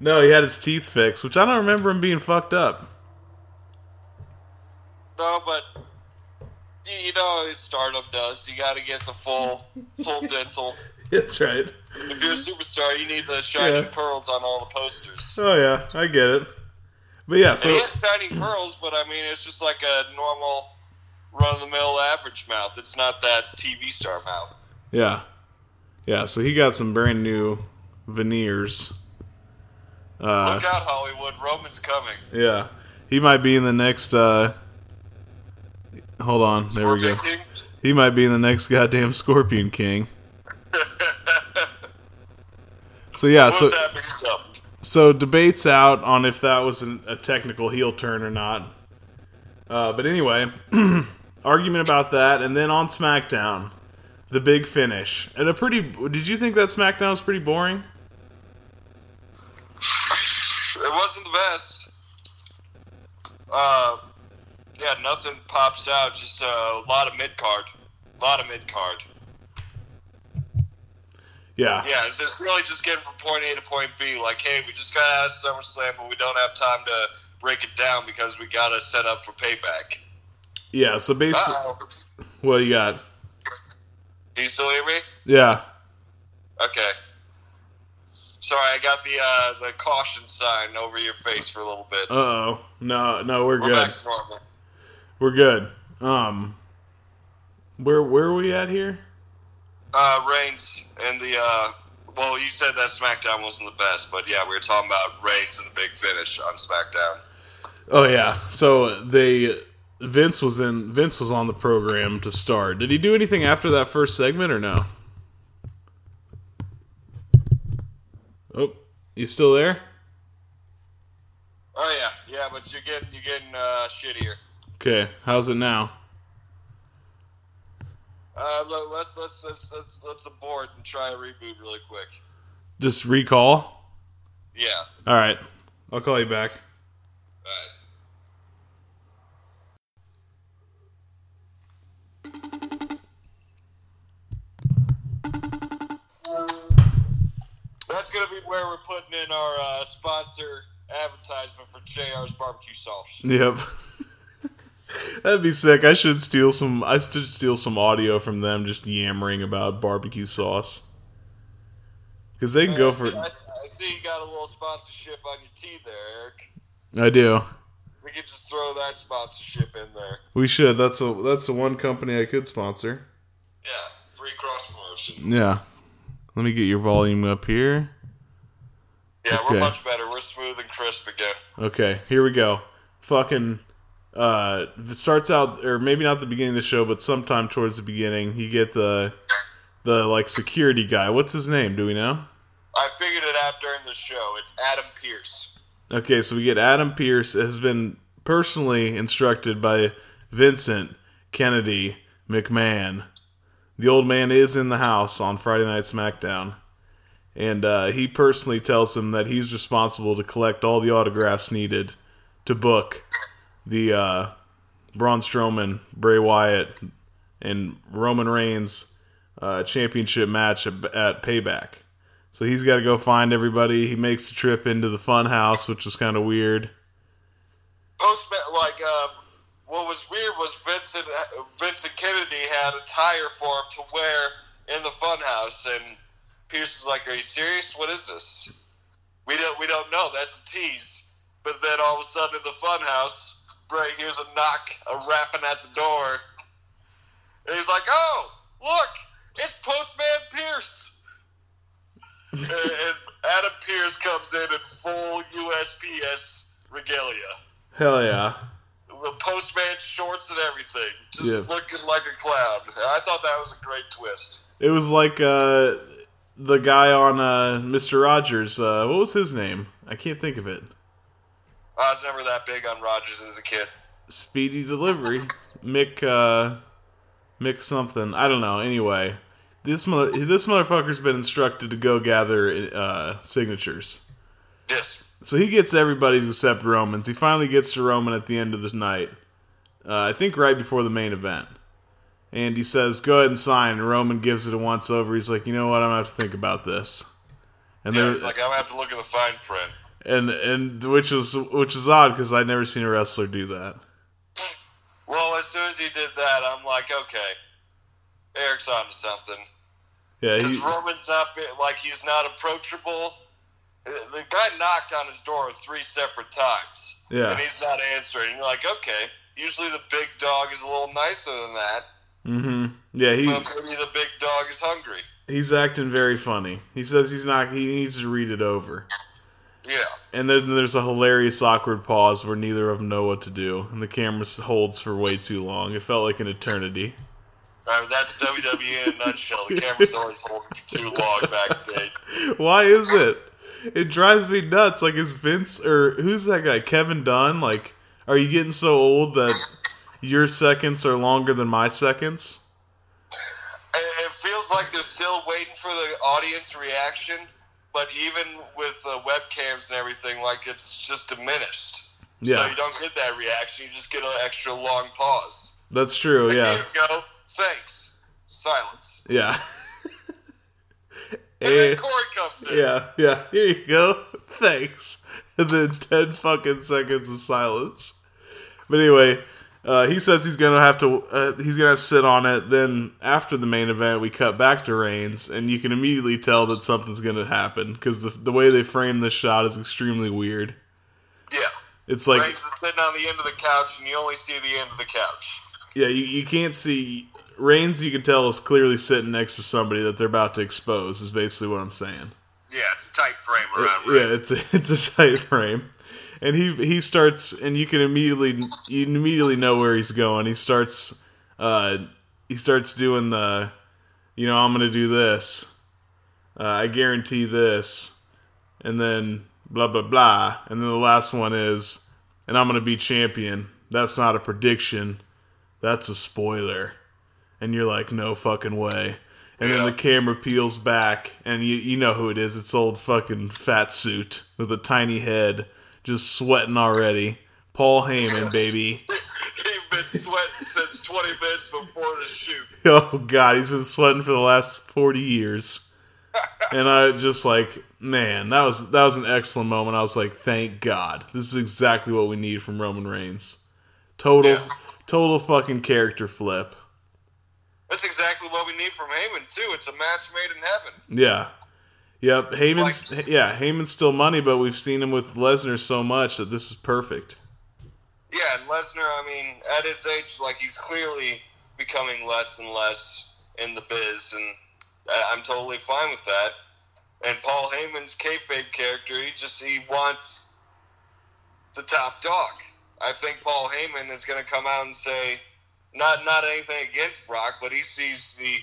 no, he had his teeth fixed, which I don't remember him being fucked up. No, but you, you know how stardom does. You got to get the full full dental. That's right. If you're a superstar, you need the shining Yeah. pearls on all the posters. Oh yeah, I get it. But yeah, so he has shining pearls, but I mean, it's just like a normal run of the mill average mouth. It's not that TV star mouth. yeah, yeah. So he got some brand new veneers. Uh, Look out, Hollywood! Roman's coming. yeah, he might be in the next. uh Hold on, there we go. King? He might be in the next goddamn Scorpion King. so yeah, so so debates out on if that was an, a technical heel turn or not. Uh, but anyway, argument about that, and then on SmackDown, the big finish, and a pretty. Did you think that SmackDown was pretty boring? It wasn't the best. Uh, yeah, nothing pops out. Just a lot of mid card. A lot of mid card. Yeah, Yeah, it's just really just getting from point A to point B. Like, hey, we just got out of SummerSlam, but we don't have time to break it down because we got to set up for payback. yeah. So basically, Uh-oh. what do you got? Do you still hear me? Yeah, Okay. Sorry, I got the uh, the caution sign over your face for a little bit. Uh oh. No, no, we're, We're good. Back to normal. We're good. Um, where where are we at here? Uh, Reigns and the uh, well, you said that SmackDown wasn't the best, but yeah, we were talking about Reigns and the big finish on SmackDown. Oh yeah. So they Vince was in Vince was on the program to start. Did he do anything after that first segment or no? Oh, you still there? Oh yeah, yeah, but you're getting you're getting uh, shittier. Okay. How's it now? Uh, let- let's let's let's let's let's abort and try a reboot really quick. Just recall. Yeah. All right. I'll call you back. All right. That's gonna be where we're putting in our uh, sponsor advertisement for JR's barbecue sauce. Yep. That'd be sick. I should steal some. I should steal some audio from them just yammering about barbecue sauce. Because they can go I for. see, I, I see you got a little sponsorship on your tee there, Eric. I do. We could just throw that sponsorship in there. We should. That's a. That's the one company I could sponsor. Yeah, free cross promotion. Yeah. Let me get your volume up here. Yeah, Okay. we're much better. We're smooth and crisp again. Okay, here we go. Fucking uh it starts out or maybe not the beginning of the show, but sometime towards the beginning, you get the the like security guy. What's his name? Do we know? I figured it out during the show. It's Adam Pierce. Okay, so we get Adam Pierce has been personally instructed by Vincent Kennedy McMahon. The old man is in the house on Friday Night SmackDown. And uh, he personally tells him that he's responsible to collect all the autographs needed to book the uh, Braun Strowman, Bray Wyatt, and Roman Reigns uh, championship match at, at Payback. So he's got to go find everybody. He makes the trip into the fun house, which is kind of weird. Post like uh, what was weird was Vincent Vincent Kennedy had a tire for him to wear in the fun house, and Pierce was like, "Are you serious? What is this? We don't we don't know. That's a tease." But then all of a sudden in the funhouse, Bray hears a knock, a rapping at the door, and he's like, "Oh, look, it's Postman Pierce." and, and Adam Pierce comes in in full USPS regalia Hell yeah. the postman shorts and everything, just Yeah. looking like a clown. I thought that was a great twist. It was like uh, the guy on uh, Mr. Rogers. Uh, what was his name? I can't think of it. I was never that big on Rogers as a kid. speedy delivery. Mick, uh, Mick something. I don't know. Anyway, this mother, this motherfucker's been instructed to go gather uh, signatures. Yes. So he gets everybody's except Roman's. He finally gets to Roman at the end of the night. Uh, I think right before the main event. And he says, "Go ahead and sign." And Roman gives it a once over. He's like, "You know what? I'm gonna have to think about this." And Yeah, then, he's like, I'm gonna have to look at the fine print. And and which is which is odd because I'd never seen a wrestler do that. Well, as soon as he did that, I'm like, okay, Eric's onto something. Yeah, Because Roman's not like he's not approachable. The the guy knocked on his door three separate times, Yeah. and he's not answering. You're like, okay, usually the big dog is a little nicer than that, Mm-hmm. yeah, he but maybe the big dog is hungry. he's acting very funny. He says he's not. He needs to read it over. Yeah, And then there's a hilarious awkward pause where neither of them know what to do, and the camera holds for way too long. It felt like an eternity. Mean, that's WWE in a nutshell. The camera's always holding too long backstage. Why is it? It drives me nuts. Like, is Vince or who's that guy? Kevin Dunn? Like, are you getting so old that your seconds are longer than my seconds? It feels like they're still waiting for the audience reaction, but even with the webcams and everything, like it's just diminished. Yeah. So you don't get that reaction. You just get an extra long pause. That's true. Like, Yeah, Here you go. Thanks. Silence. yeah. And then Eh, Corey comes in. yeah, yeah. Here you go. Thanks. And then ten fucking seconds of silence. But anyway, uh, he says he's gonna have to. Uh, he's gonna have to sit on it. Then after the main event, we cut back to Reigns, and you can immediately tell that something's gonna happen because the the way they frame this shot is extremely weird. Yeah. It's like Reigns is sitting on the end of the couch, and you only see the end of the couch. Yeah, you, you can't see Reigns. You can tell is clearly sitting next to somebody that they're about to expose. Is basically what I'm saying. Yeah, it's a tight frame around Yeah, it's a, it's a tight frame, and he he starts, and you can immediately you immediately know where he's going. He starts uh he starts doing the, you know, I'm gonna do this. Uh, I guarantee this, and then blah blah blah, and then the last one is, and I'm gonna be champion. That's not a prediction. That's a spoiler. And you're like, no fucking way. And then the camera peels back, and you you know who it is. It's old fucking fat suit with a tiny head, just sweating already. Paul Heyman, baby. He's been sweating since 20 minutes before the shoot. Oh god, he's been sweating for the last forty years. And I just like, man, that was that was an excellent moment. I was like, thank God. This is exactly what we need from Roman Reigns. Total total fucking character flip. That's exactly what we need from Heyman, too. It's a match made in heaven. Yeah. Yep. Heyman's yeah, Heyman's still money, but we've seen him with Lesnar so much that this is perfect. Yeah, and Lesnar, I mean, at his age, like, he's clearly becoming less and less in the biz, and I'm totally fine with that. And Paul Heyman's kayfabe character, he just, he wants the top dog. I think Paul Heyman is going to come out and say, not not anything against Brock, but he sees the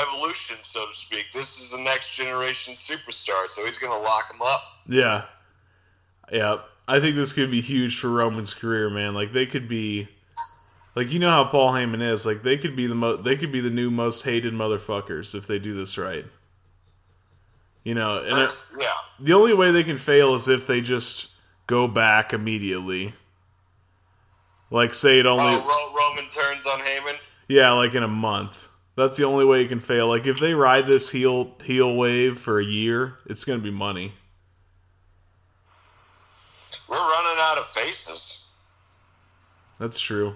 evolution, so to speak. This is the next generation superstar, so he's going to lock him up. Yeah. Yeah. I think this could be huge for Roman's career, man. Like they could be like you know how Paul Heyman is, like they could be the mo- they could be the new most hated motherfuckers if they do this right. You know, and uh, it, Yeah. the only way they can fail is if they just go back immediately. Like say it only Oh, Ro- Roman turns on Heyman. Yeah, like in a month. That's the only way you can fail. Like if they ride this heel heel wave for a year, it's gonna be money. We're running out of faces. That's true.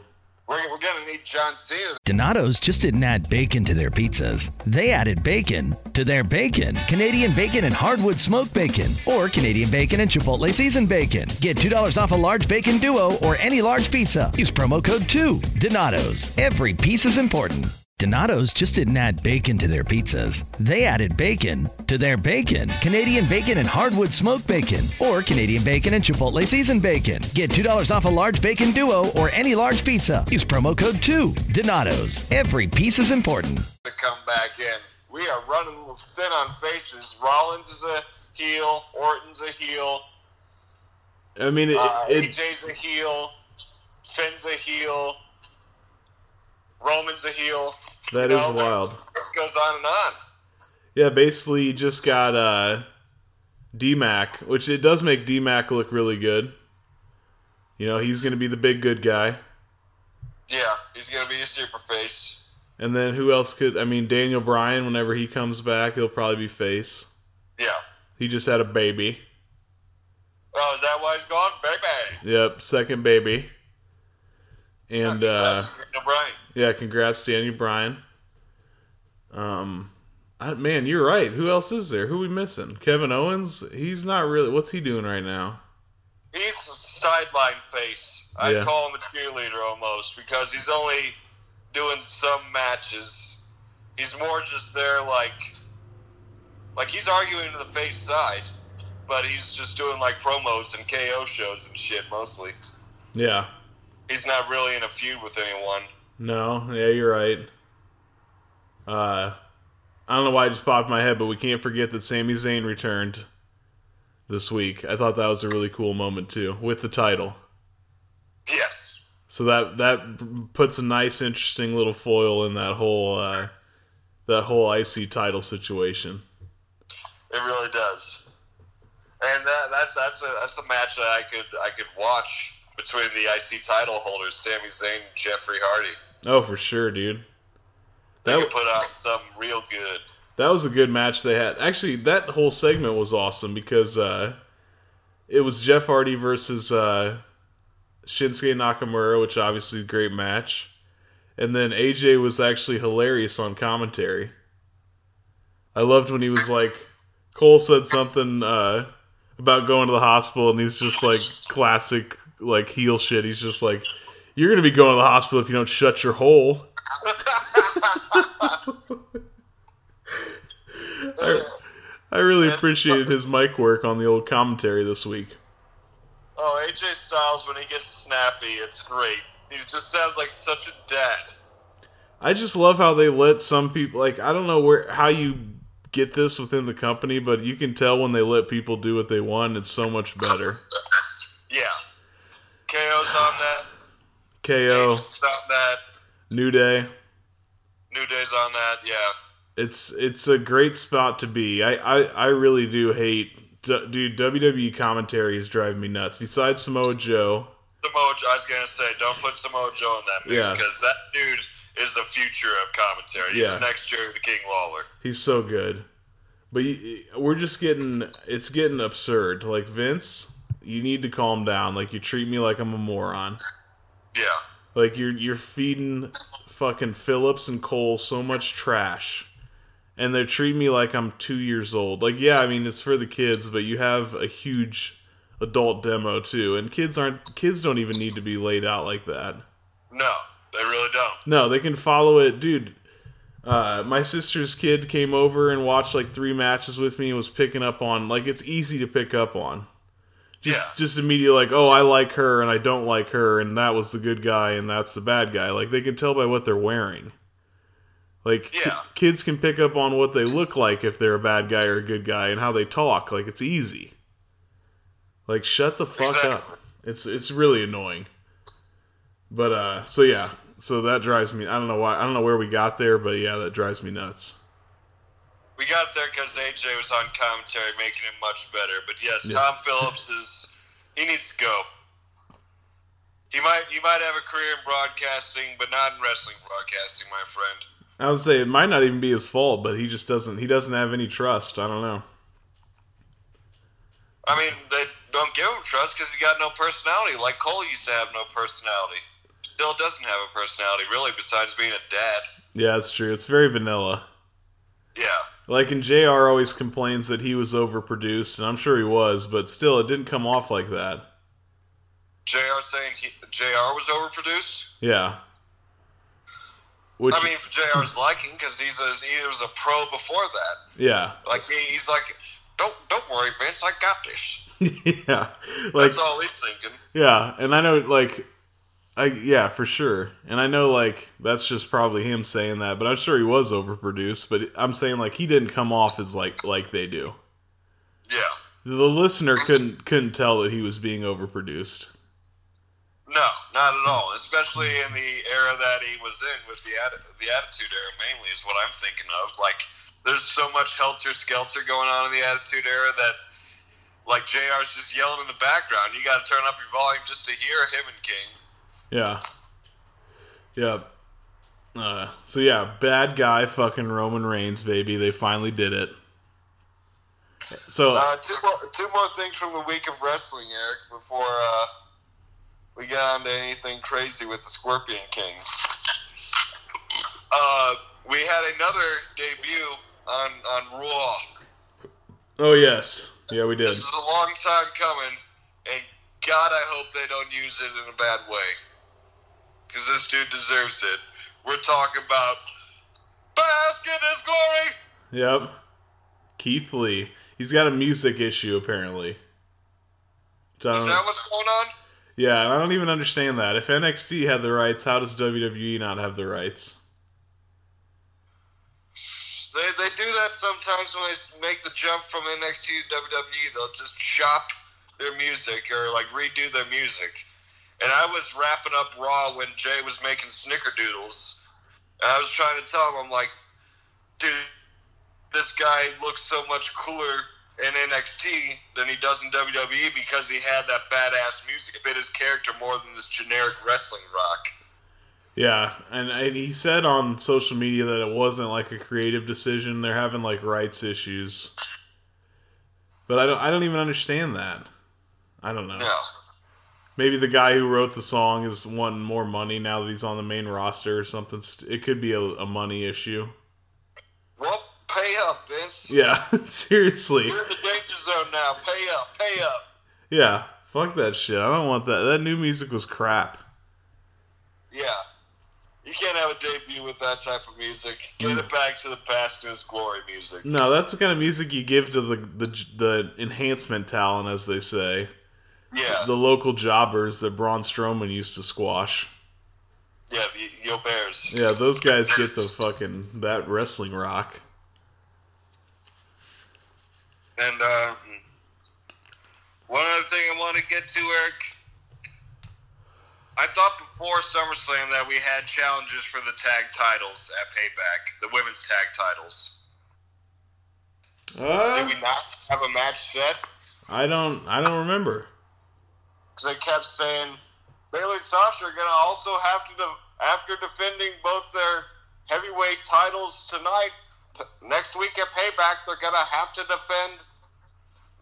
We're, we're going to need John Cena. Donato's just didn't add bacon to their pizzas. They added bacon to their bacon. Canadian bacon and hardwood smoked bacon, or Canadian bacon and Chipotle seasoned bacon. Get $2 off a large bacon duo or any large pizza. Use promo code 2. Donato's. Every piece is important. Donato's just didn't add bacon to their pizzas. They added bacon to their bacon. Canadian bacon and hardwood smoked bacon, or Canadian bacon and Chipotle seasoned bacon. Get $2 off a large bacon duo or any large pizza. Use promo code 2. Donato's. Every piece is important. to come back in. We are running a little thin on faces. Rollins is a heel. Orton's a heel. I mean, it, Uh, it AJ's a heel. Finn's a heel. Roman's a heel. That You is know, wild. This goes on and on. Yeah, basically you just got uh D-Mac, which it does make D-Mac look really good. You know, he's going to be the big good guy. Yeah, he's gonna be a super face. And then who else could I mean Daniel Bryan whenever he comes back, he'll probably be face. Yeah. He just had a baby. Oh, is that why he's gone? Baby. Yep, second baby. And uh Daniel Bryan. Yeah, congrats Daniel Bryan. Um I, man, you're right. Who else is there? Who we missing? Kevin Owens? He's not really what's he doing right now? He's a sideline face. I'd Yeah. call him a cheerleader almost because he's only doing some matches. He's more just there like like he's arguing to the face side, but he's just doing like promos and KO shows and shit mostly. Yeah. He's not really in a feud with anyone. No, yeah, you're right. Uh, I don't know why it just popped my head, but we can't forget that Sami Zayn returned this week. I thought that was a really cool moment too, with the title. Yes. So that that puts a nice, interesting little foil in that whole uh, that whole IC title situation. It really does. And that, that's that's a that's a match that I could I could watch between the IC title holders, Sami Zayn and Jeffrey Hardy. Oh, for sure, dude. They That could put on something real good. That was a good match they had. Actually, that whole segment was awesome because uh, it was Jeff Hardy versus uh, Shinsuke Nakamura, which obviously a great match. And then AJ was actually hilarious on commentary. I loved when he was like, Cole said something uh, about going to the hospital, and he's just like classic like heel shit. He's just like, "You're gonna be going to the hospital if you don't shut your hole." I, I really appreciated his mic work on the old commentary this week. Oh, AJ Styles when he gets snappy, it's great. He just sounds like such a dad. I just love how they let some people like I don't know where how you get this within the company, but you can tell when they let people do what they want. It's so much better. Yeah. KO's on that. KO, It's on that. New Day. New Day's on that. Yeah. It's it's a great spot to be. I I, I really do hate dude WWE commentary is driving me nuts. Besides Samoa Joe, Samoa Joe, I was gonna say, don't put Samoa Joe in that mix Yeah. because that dude is the future of commentary. He's Yeah. the next Jerry the King Lawler. he's so good. But we're just getting it's getting absurd. Like Vince, you need to calm down. Like you treat me like I'm a moron. Yeah. Like you're you're feeding fucking Phillips and Cole so much trash. And they're treating me like I'm two years old. Like, yeah, I mean it's for the kids, but you have a huge adult demo too. And kids aren't kids don't even need to be laid out like that. No, they really don't. No, they can follow it, dude. Uh, my sister's kid came over and watched like three matches with me and was picking up on like it's easy to pick up on. Just just immediately like, oh, I like her and I don't like her, and that was the good guy and that's the bad guy. Like they can tell by what they're wearing. Like ki- kids can pick up on what they look like if they're a bad guy or a good guy and how they talk. Like it's easy. Like shut the fuck up. It's it's really annoying. But uh so yeah, so that drives me I don't know why I don't know where we got there, but yeah, that drives me nuts. We got there because AJ was on commentary, making it much better. But yes, Yeah. Tom Phillips is he needs to go. He might he might have a career in broadcasting, but not in wrestling broadcasting, my friend. I would say it might not even be his fault, but he just doesn't he doesn't have any trust. I don't know. I mean, they don't give him trust because he got no personality. Like Cole used to have no personality. Still doesn't have a personality, really, besides being a dad. Yeah, it's true. It's very vanilla. Yeah. Like and JR always complains that he was overproduced, and I'm sure he was, but still it didn't come off like that. JR saying he, JR was overproduced? Yeah. Which I mean, for JR's liking, because he's a, he was a pro before that. yeah. Like, he, he's like, don't don't worry, Vince, I got this. yeah. Like That's all he's thinking. Yeah, and I know like I yeah, for sure. And I know like that's just probably him saying that, but I'm sure he was overproduced, but I'm saying like he didn't come off as like like they do. Yeah. The listener couldn't couldn't tell that he was being overproduced. No, not at all. Especially in the era that he was in with the atti- the Attitude Era, mainly is what I'm thinking of. Like, there's so much helter skelter going on in the Attitude Era that, like, Jr's just yelling in the background. You got to turn up your volume just to hear him and King. Yeah. Yeah. Uh, so yeah, bad guy fucking Roman Reigns, baby. They finally did it. So Uh, two more two more things from the week of wrestling, Eric, before uh, we get on to anything crazy with the Scorpion King. Uh, we had another debut on on Raw. Oh yes. Yeah, we did. This is a long time coming, and God, I hope they don't use it in a bad way. Because this dude deserves it. We're talking about Bask in His Glory! Yep. Keith Lee. He's got a music issue apparently. I Is that what's going on? yeah, and I don't even understand that. If NXT had the rights, how does WWE not have the rights? They, they do that sometimes when they make the jump from NXT to WWE. They'll just chop their music or like redo their music. And I was wrapping up Raw when Jay was making snickerdoodles. And I was trying to tell him, I'm like, dude, this guy looks so much cooler in NXT than he does in WWE because he had that badass music. It fit his character more than this generic wrestling rock. Yeah, and, and he said on social media that it wasn't like a creative decision. They're having like rights issues. But I don't I don't even understand that. I don't know. Yeah. Maybe the guy who wrote the song is wanting more money now that he's on the main roster or something. It could be a, a money issue. Well, pay up, Vince. Yeah, seriously. You're in the danger zone now. Pay up, pay up. Yeah, fuck that shit. I don't want that. That new music was crap. Yeah. You can't have a debut with that type of music. Get it back to the Bask in His Glory music. No, that's the kind of music you give to the the, the enhancement talent, as they say. Yeah. The local jobbers that Braun Strowman used to squash. Yeah, the Yo Bears. Yeah, those guys get the fucking that wrestling rock. And uh, one other thing I want to get to, Eric. I thought before SummerSlam that we had challenges for the tag titles at Payback, the women's tag titles. Uh, Did we not have a match set? I don't. I don't remember. Because they kept saying Bayley and Sasha are going to also have to, de- after defending both their heavyweight titles tonight, t- next week at Payback, they're going to have to defend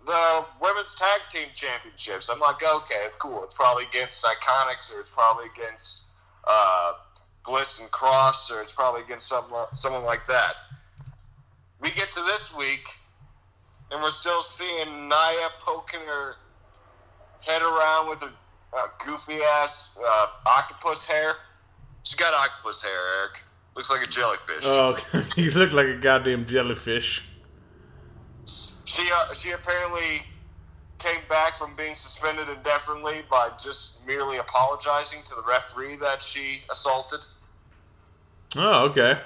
the women's tag team championships. I'm like, okay, cool. It's probably against IIconics, or it's probably against uh, Bliss and Cross, or it's probably against someone, someone like that. We get to this week, and we're still seeing Nia poking her head around with a, a goofy ass uh, octopus hair. She's got octopus hair, Eric. Looks like a jellyfish. Oh, you look like a goddamn jellyfish. She uh, she apparently came back from being suspended indefinitely by just merely apologizing to the referee that she assaulted Oh, okay.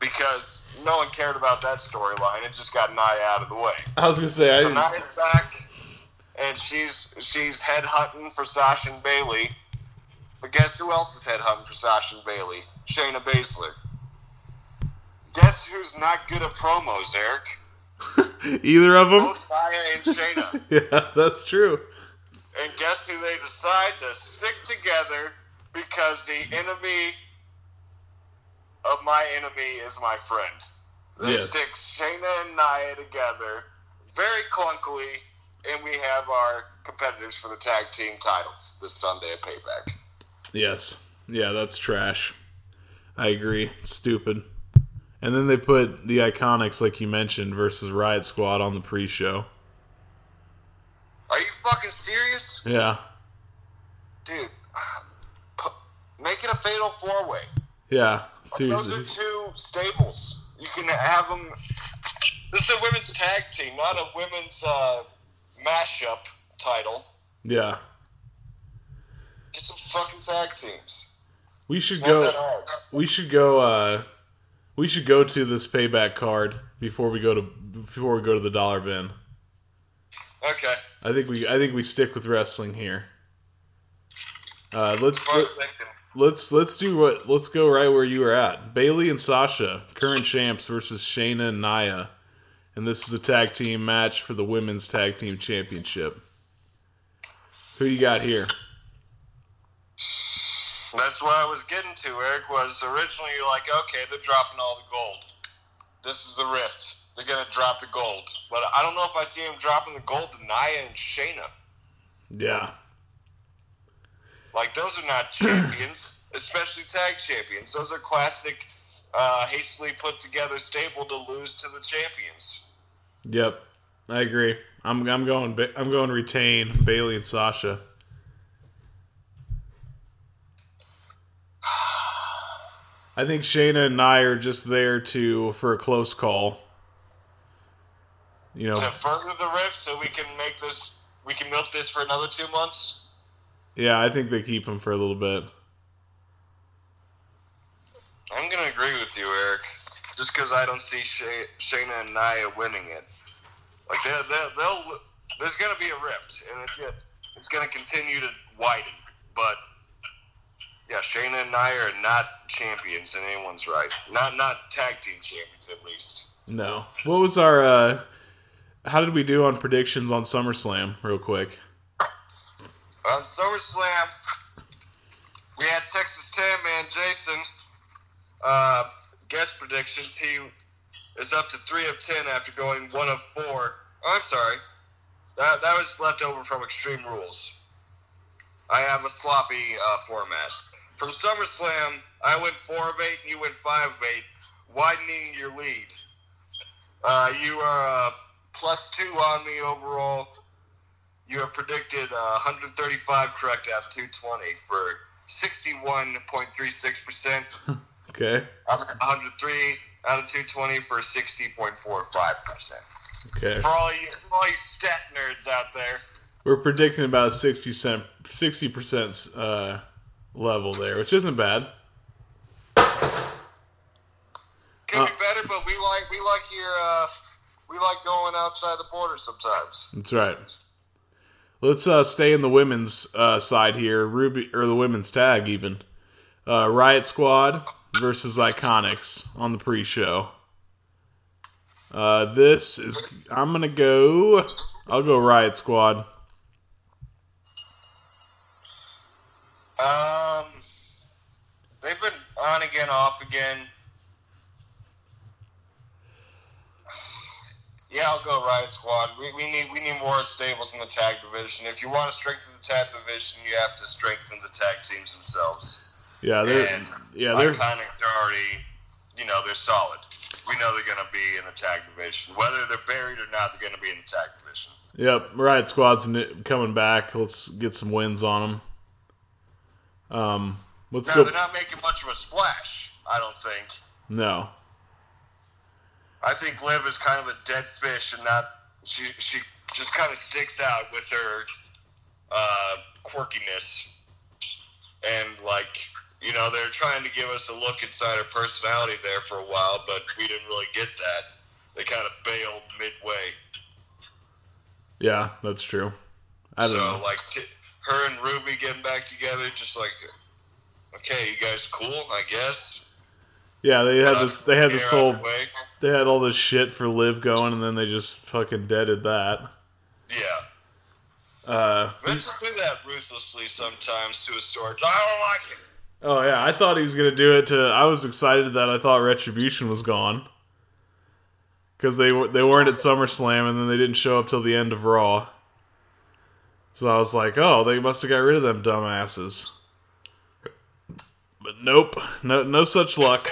because no one cared about that storyline. It just got Nia out of the way. I was gonna say I So didn't, Nia's back, and she's she's head hunting for Sasha and Bayley. But guess who else is head hunting for Sasha and Bayley? Shayna Baszler. Guess who's not good at promos, Eric? either of them. Both Nia and Shayna. Yeah, that's true. and guess who they decide to stick together because the enemy of my enemy is my friend. They Yes. stick Shayna and Nia together very clunkily, and we have our competitors for the tag team titles this Sunday at Payback. Yes. Yeah, that's trash. I agree. Stupid. And then they put the IIconics, like you mentioned, versus Riot Squad on the pre-show. Are you fucking serious? Yeah. Dude, make it a fatal four way. Yeah. Seriously. Those are two stables. You can have them. This is a women's tag team, not a women's uh, mashup title. Yeah. Get some fucking tag teams. We should It's go. We should go. uh We should go to this payback card before we go to before we go to the dollar bin. Okay. I think we I think we stick with wrestling here. Uh, let's let's let's do what let's go right where you were at. Bayley and Sasha, current champs versus Shayna and Nia, and this is a tag team match for the women's tag team championship. Who you got here? That's what I was getting to. Eric was originally like, okay, they're dropping all the gold. This is the rift. They're gonna drop the gold, but I don't know if I see them dropping the gold to Nia and Shayna. Yeah, Like those are not champions, especially tag champions. Those are classic, uh, hastily put together stable to lose to the champions. Yep, I agree. I'm I'm going I'm going to retain Bayley and Sasha. I think Shayna and I are just there to for a close call. You know, To further the rift, so we can make this, we can milk this for another two months. yeah, I think they keep him for a little bit. I'm gonna agree with you, Eric. Just because I don't see Shay- Shayna and Nia winning it. Like they they'll there's gonna be a rift, and it's it's gonna continue to widen. But yeah, Shayna and Nia are not champions in anyone's right. Not not tag team champions at least. No. What was our uh how did we do on predictions on SummerSlam real quick? On SummerSlam, we had Texas Tan Man Jason. Uh, guest predictions. He is up to three of ten after going one of four. Oh, I'm sorry. That that was left over from Extreme Rules. I have a sloppy uh, format. From SummerSlam, I went four of eight, and you went five of eight, widening your lead. Uh, you are uh, plus two on me overall. You have predicted uh, 135 correct out of 220 for 61.36%. Okay. That's 103 out of 220 for 60.45%. Okay. For all you, for all you stat nerds out there, We're predicting about a 60 cent 60% uh level there, which isn't bad. could be better, but we like we like your uh, we like going outside the border sometimes. That's right. Let's uh, stay in the women's uh, side here. Ruby or the women's tag even. Uh, Riot Squad versus IIconics on the pre-show. Uh, this is I'm gonna go. I'll go Riot Squad. Um, they've been on again, off again. Yeah, I'll go Riot Squad. We, we need we need more stables in the tag division. If you want to strengthen the tag division, you have to strengthen the tag teams themselves. Yeah, they're And yeah they're already, you know, they're solid. We know they're going to be in the tag division. Whether they're buried or not, they're going to be in the tag division. Yep, Riot Squad's coming back. Let's get some wins on them. Um, let's now, go. they're not making much of a splash, I don't think. No, I think Liv is kind of a dead fish and not. She, she just kind of sticks out with her uh, quirkiness. And, like, you know, they're trying to give us a look inside her personality there for a while, but we didn't really get that. They kind of bailed midway. yeah, that's true. I don't so, know. like, t- her and Ruby getting back together, just like, okay, you guys cool, I guess. Yeah, they had this. They had this whole. the. They had all this shit for Liv going, and then they just fucking deaded that. Yeah. Uh, Vince do that ruthlessly sometimes to a story. I don't like it. Oh yeah, I thought he was gonna do it. To I was excited that I thought Retribution was gone because they were they weren't at SummerSlam, and then they didn't show up till the end of Raw. So I was like, oh, they must have got rid of them dumbasses. But nope, no no such luck.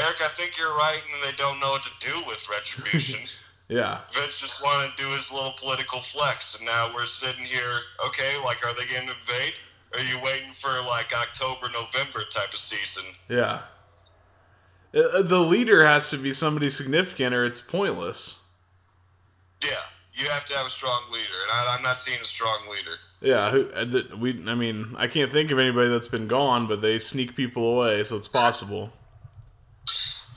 Eric, I think you're right, and they don't know what to do with retribution. Yeah, Vince just wanted to do his little political flex, and now we're sitting here. Okay, like, are they going to invade? Are you waiting for like October, November type of season? yeah. Uh, The leader has to be somebody significant, or it's pointless. Yeah, you have to have a strong leader, and I, I'm not seeing a strong leader. Yeah, who, uh, we. I mean, I can't think of anybody that's been gone, but they sneak people away, so it's possible.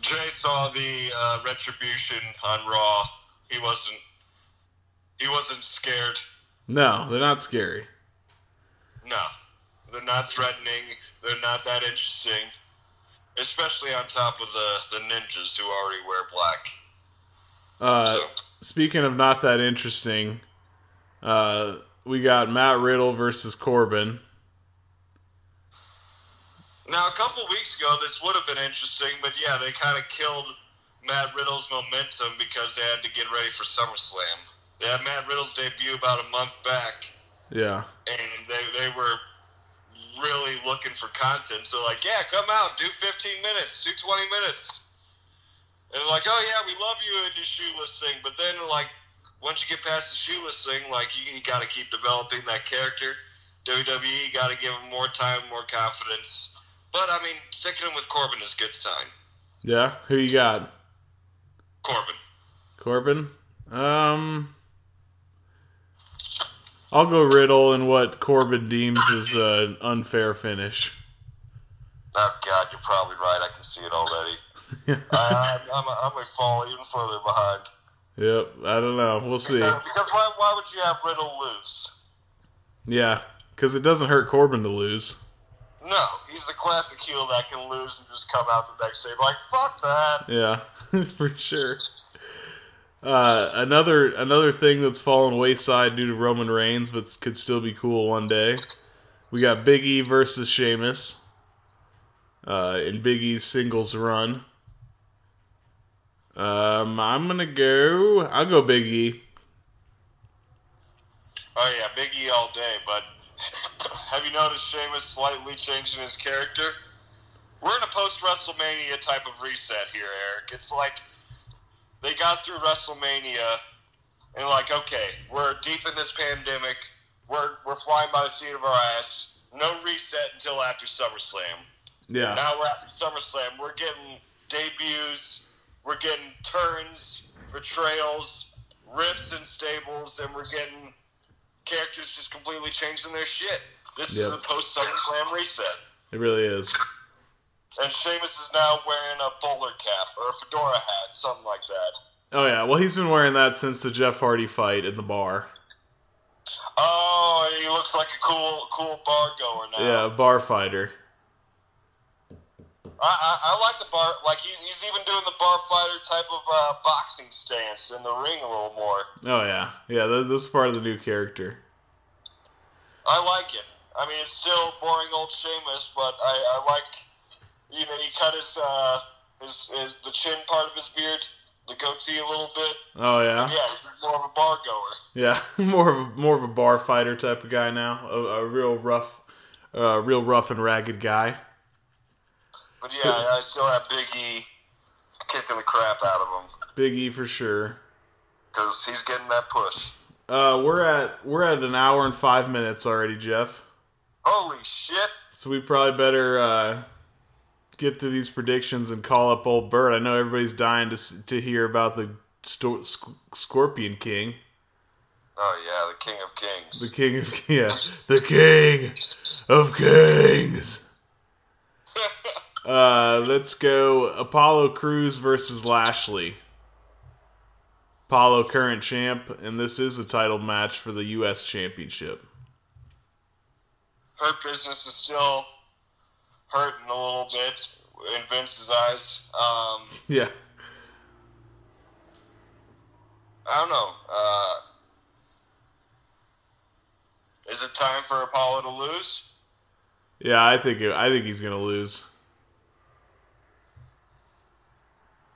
Jay saw the uh, retribution on Raw. He wasn't. He wasn't scared. No, they're not scary. No. They're not threatening. They're not that interesting. Especially on top of the, the ninjas who already wear black. Uh, speaking of not that interesting, uh, we got Matt Riddle versus Corbin. Now, a couple weeks ago, this would have been interesting, but yeah, they kind of killed Matt Riddle's momentum because they had to get ready for SummerSlam. They had Matt Riddle's debut about a month back, Yeah. and they, they were really looking for content. So, like, yeah, come out, do 15 minutes, do 20 minutes. And like, oh, yeah, we love you and your shoeless thing. But then, like, once you get past the shoeless thing, like, you, you got to keep developing that character. WWE got to give him more time, more confidence. But, I mean, sticking him with Corbin is a good sign. Yeah. Who you got? Corbin. Corbin. Um, I'll go Riddle in what Corbin deems as an unfair finish. Oh, God, you're probably right. I can see it already. I, uh, I'm, I'm, I'm to fall even further behind. Yep. I don't know. We'll see. Because why, why would you have Riddle lose? Yeah, because it doesn't hurt Corbin to lose. No, he's a classic heel that can lose and just come out the next day like, fuck that. Yeah, for sure. Uh, another another thing that's fallen wayside due to Roman Reigns, but could still be cool one day. We got Big E versus Sheamus uh, in Big E's singles run. Um, I'm gonna go. I'll go Big E. Oh, yeah, Big E all day, but have you noticed Sheamus slightly changing his character? We're in a post WrestleMania type of reset here, Eric. It's like they got through WrestleMania and like, okay, we're deep in this pandemic. We're we're flying by the seat of our ass. No reset until after SummerSlam. Yeah. Now we're after SummerSlam. We're getting debuts. We're getting turns, betrayals, rifts and stables, and we're getting characters just completely changing their shit. This is a post SummerSlam reset. It really is. And Sheamus is now wearing a bowler cap or a fedora hat, something like that. Oh yeah. Well, he's been wearing that since the Jeff Hardy fight in the bar. Oh, he looks like a cool, cool bar goer now. Yeah, bar fighter. I, I, I like the bar. Like he, he's even doing the bar fighter type of uh, boxing stance in the ring a little more. Oh yeah, yeah. This, this is part of the new character. I like it. I mean, it's still boring old Sheamus, but I, I like. You know, he cut his, uh, his his the chin part of his beard, the goatee a little bit. Oh yeah. Yeah, he's more of a bar goer. Yeah, more of a, more of a bar fighter type of guy now. A, a real rough, uh, real rough and ragged guy. But yeah, I still have Big E kicking the crap out of him Big E for sure. because he's getting that push. Uh, we're at we're at an hour and five minutes already, Jeff. Holy shit! So we probably better uh, get through these predictions and call up old Bert. I know everybody's dying to to hear about the sto- Sc- Scorpion King, Oh yeah, the King of Kings. the King of yeah, the King of Kings. Uh, let's go Apollo Crews versus Lashley. Apollo current champ, and this is a title match for the U.S. Championship. Hurt business is still hurting a little bit in Vince's eyes. Um, Yeah, I don't know. Uh, is it time for Apollo to lose? yeah. I think it, I think he's gonna lose.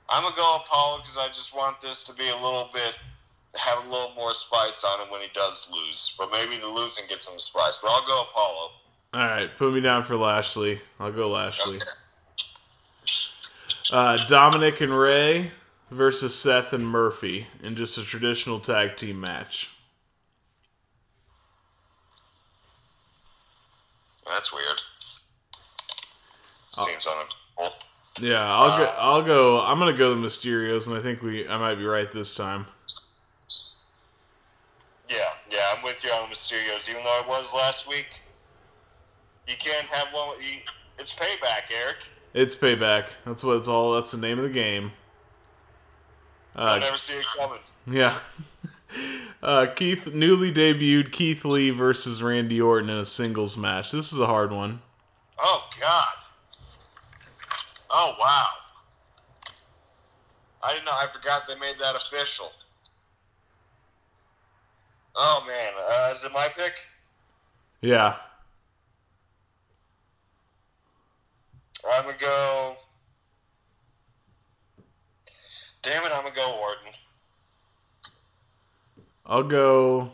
I'm gonna go Apollo because I just want this to be a little bit, have a little more spice on him when he does lose. But maybe the losing gets him the spice. But I'll go Apollo. All right, put me down for Lashley. I'll go Lashley. Uh, Dominic and Ray versus Seth and Murphy in just a traditional tag team match. That's weird. Seems unavoidable. Yeah, I'll go. I'll go. I'm gonna go the Mysterios, and I think we. I might be right this time. Yeah, yeah, I'm with you on the Mysterios. Even though I was last week, you can't have one. You, it's payback, Eric. It's payback. That's what it's all. That's the name of the game. Uh, never see it coming. yeah. Uh, Keith newly debuted Keith Lee versus Randy Orton in a singles match. This is a hard one. Oh God. Oh wow. I didn't know. I forgot they made that official. Oh man, uh, is it my pick? Yeah. I'm gonna go. Damn it, I'm gonna go Orton. I'll go.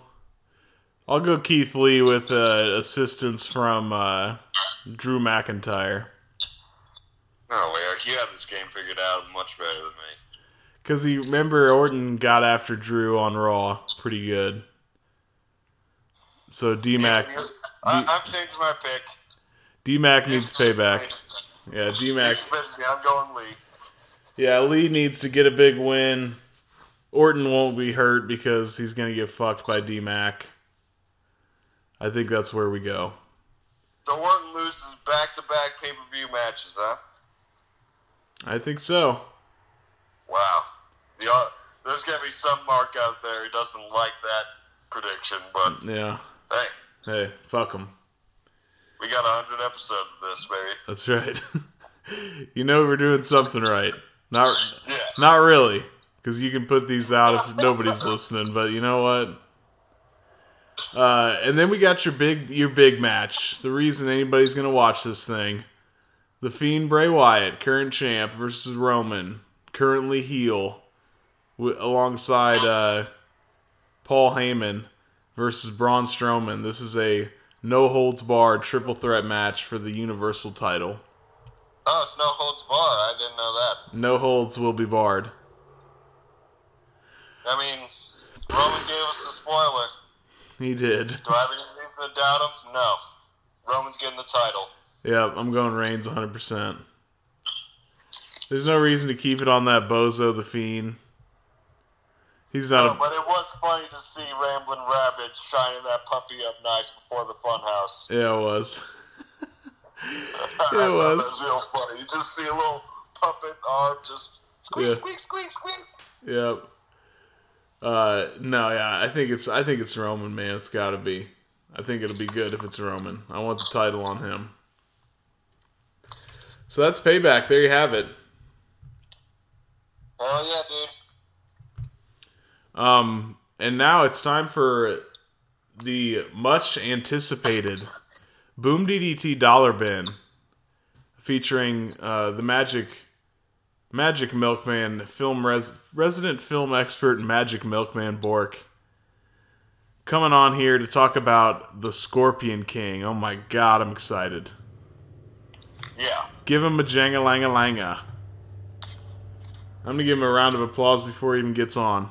I'll go Keith Lee with uh, assistance from uh, Drew McIntyre No, Eric, you have this game figured out much better than me. because you remember Orton got after Drew on Raw pretty good. So D Mac, I'm changing my pick. D Mac needs payback. Yeah, D Mac. I'm going Lee. Yeah, Lee needs to get a big win. Orton won't be hurt because he's gonna get fucked by D Mac. I think that's where we go. So Orton loses back-to-back pay-per-view matches, huh? I think so. Wow. The, there's gonna be some mark out there who doesn't like that prediction, but Yeah. hey, Hey, fuck him. We got a hundred episodes of this, baby. That's right. you know we're doing something right. Not not really, because you can put these out if nobody's listening. But you know what? Uh, and then we got your big your big match. The reason anybody's gonna watch this thing: the Fiend Bray Wyatt, current champ, versus Roman, currently heel, w- alongside uh, Paul Heyman versus Braun Strowman. This is a no holds barred triple threat match for the Universal title. Oh, it's no holds barred. I didn't know that. No holds will be barred. I mean, Roman gave us the spoiler. He did. Do I have any reason to doubt him? No. Roman's getting the title. Yeah, I'm going Reigns 100%. There's no reason to keep it on that bozo the fiend. He's No, not. but it was funny to see Ramblin' Rabbit shining that puppy up nice before the funhouse. Yeah, it was. It was. That was real funny. You just see a little puppet arm just squeak, Yeah. squeak, squeak, squeak. Yep. Uh, no, yeah, I think it's I think it's Roman, man. It's got to be. I think it'll be good if it's Roman. I want the title on him. So that's payback. There you have it. Hell yeah, dude. Um, and now it's time for the much anticipated Boom DDT Dollar Bin, featuring uh, the Magic Magic Milkman film res- resident film expert Magic Milkman Bork. Coming on here to talk about the Scorpion King. Oh my god, I'm excited. Yeah. Give him a janga langa langa. I'm gonna give him a round of applause before he even gets on.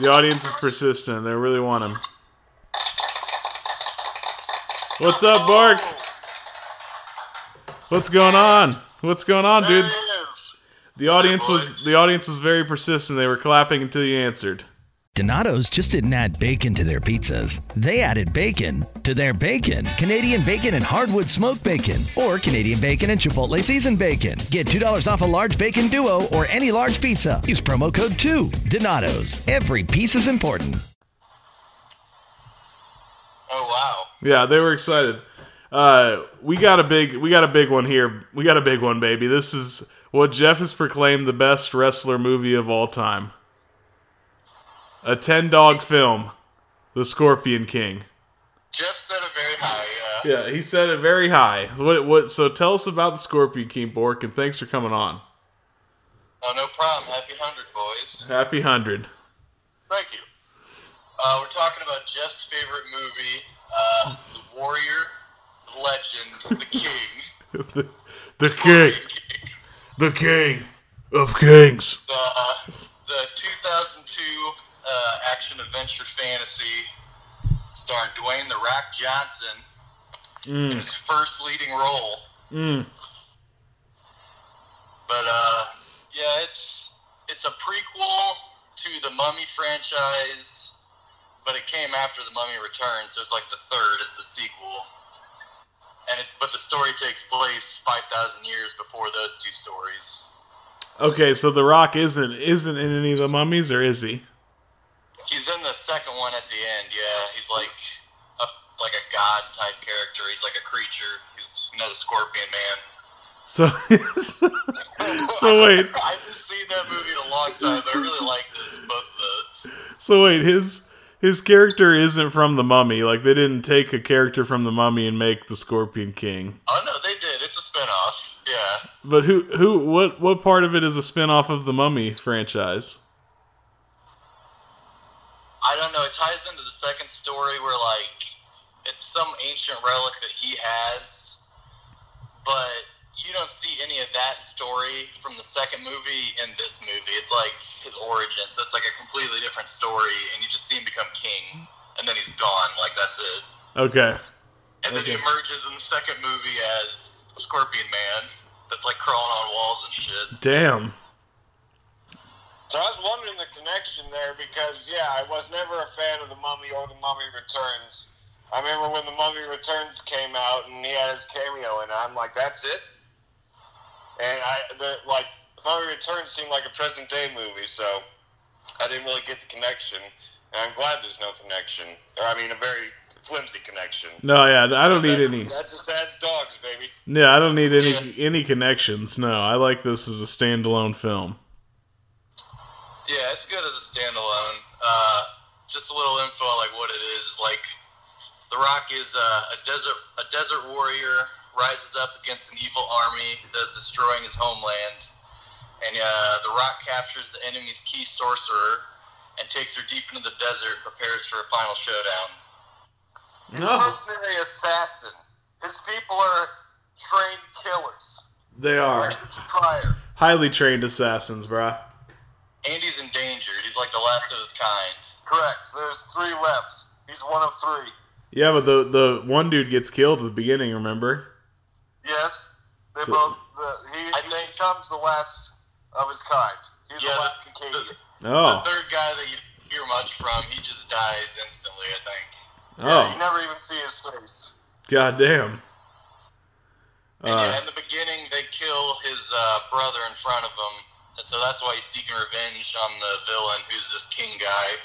The audience is persistent. They really want him. What's up, Bork? What's going on? What's going on, dude? The audience was the audience was very persistent. They were clapping until you answered. Donato's just didn't add bacon to their pizzas. They added bacon to their bacon. Canadian bacon and hardwood smoked bacon, or Canadian bacon and Chipotle seasoned bacon. Get $2 off a large bacon duo or any large pizza. Use promo code 2. Donato's. Every piece is important. Oh wow. Yeah, they were excited. Uh, we got a big we got a big one here. We got a big one, baby. This is what Jeff has proclaimed the best wrestler movie of all time. A 10 dog film, The Scorpion King. Jeff said it very high, yeah. Yeah, he said it very high. What what so tell us about the Scorpion King, Bork, and thanks for coming on. Oh, no problem. Happy 100, boys. Happy 100. Thank you. Uh, we're talking about Jeff's favorite movie, uh, The Warrior, Legend, The King. the, the king. The king of kings. The, the 2002 uh, action adventure fantasy starring Dwayne The Rock Johnson in Mm. his first leading role. Mm. But uh, yeah, it's it's a prequel to the Mummy franchise, but it came after the Mummy Returns, so it's like the third. It's a sequel. and it, but the story takes place five thousand years before those two stories. Okay, so The Rock isn't isn't in any of the mummies, or is he? He's in the second one at the end. Yeah, he's like a like a god type character. He's like a creature. He's another Scorpion Man. So, so wait, I haven't seen that movie in a long time. I really like this both of those. so wait, his his character isn't from the Mummy. Like they didn't take a character from the Mummy and make the Scorpion King. Oh no, they did. It's a spinoff. Yeah. But who who what what part of it is a spin-off of the Mummy franchise? I don't know. It ties into the second story where like it's some ancient relic that he has, but you don't see any of that story from the second movie in this movie. It's like his origin, so it's like a completely different story, and you just see him become king, and then he's gone. Like that's it. Okay. And then he emerges in the second movie as Scorpion Man, that's like crawling on walls and shit. Damn. So I was wondering the connection there because, yeah, I was never a fan of the Mummy or the Mummy Returns. I remember when the Mummy Returns came out and he had his cameo in it. I'm like, that's it. And I, the, like, The Mummy Returns seemed like a present day movie, so I didn't really get the connection. And I'm glad there's no connection. Or I mean, a very flimsy connection. No, yeah, I don't need any. That just adds dogs, baby. Yeah, I don't need any any connections. No, I like this as a standalone film. Yeah, it's good as a standalone. Uh, just a little info on like what it is. Is like The Rock is uh, a desert a desert warrior rises up against an evil army that's destroying his homeland, and uh, The Rock captures the enemy's key sorcerer and takes her deep into the desert and prepares for a final showdown. He's a mercenary assassin. His people are trained killers. They are Richard highly trained assassins, bruh. And he's endangered. He's like the last of his kind. Correct. There's three left. He's one of three. Yeah, but the the one dude gets killed at the beginning. Remember? Yes. They So- both. The, he, I he think, becomes the last of his kind. He's Yeah, the last Akkadian. Oh. The third guy that you hear much from, he just dies instantly. I think. Yeah, you Oh, never even see his face. goddamn. And Uh, yeah, in the beginning, they kill his uh, brother in front of him, and so that's why he's seeking revenge on the villain, who's this king guy.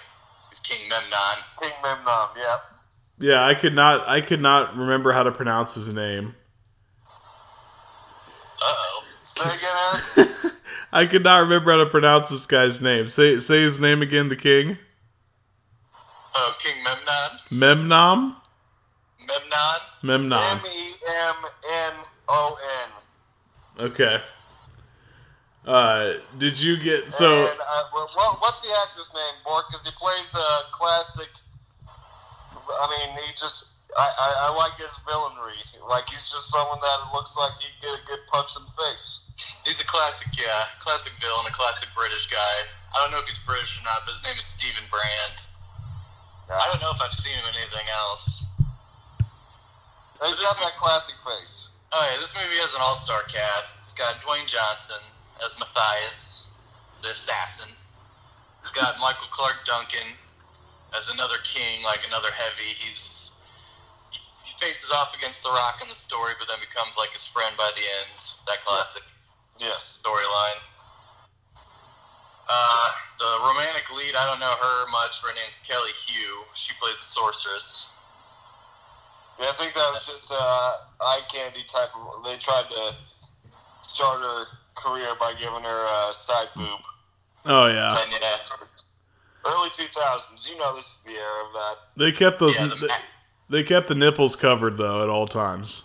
He's King Memnon. King Memnon. Yeah. yeah, I could not I could not remember how to pronounce his name. Uh-oh. Say again, Eric. I could not remember how to pronounce this guy's name. Say say his name again. The king. Oh, King Memnon. Memnon. Memnon. Memnon. M E M N O N. Okay. Uh, did you get so? And, uh, well, what's the actor's name, Bork? Because he plays a classic. I mean, he just. I, I, I like his villainry. Like, he's just someone that looks like he'd get a good punch in the face. He's a classic, yeah, classic villain, a classic British guy. I don't know if he's British or not, but his name is Steven Brand. I don't know if I've seen him in anything else. He's got that classic face. Oh yeah, this movie has an all-star cast. It's got Dwayne Johnson as Matthias, the assassin. He's got Michael Clarke Duncan as another king, like another heavy. He's he he faces off against The Rock in the story, but then becomes like his friend by the end. That classic Yes. storyline. Uh, the romantic lead, I don't know her much, her name's Kelly Hu. She plays a sorceress. Yeah, I think that was just uh, eye candy type of. They tried to start her career by giving her a side boob. Oh yeah, And yeah, Early 2000s. You know this is the era of that. they kept those. Yeah, the they, they kept the nipples covered though at all times.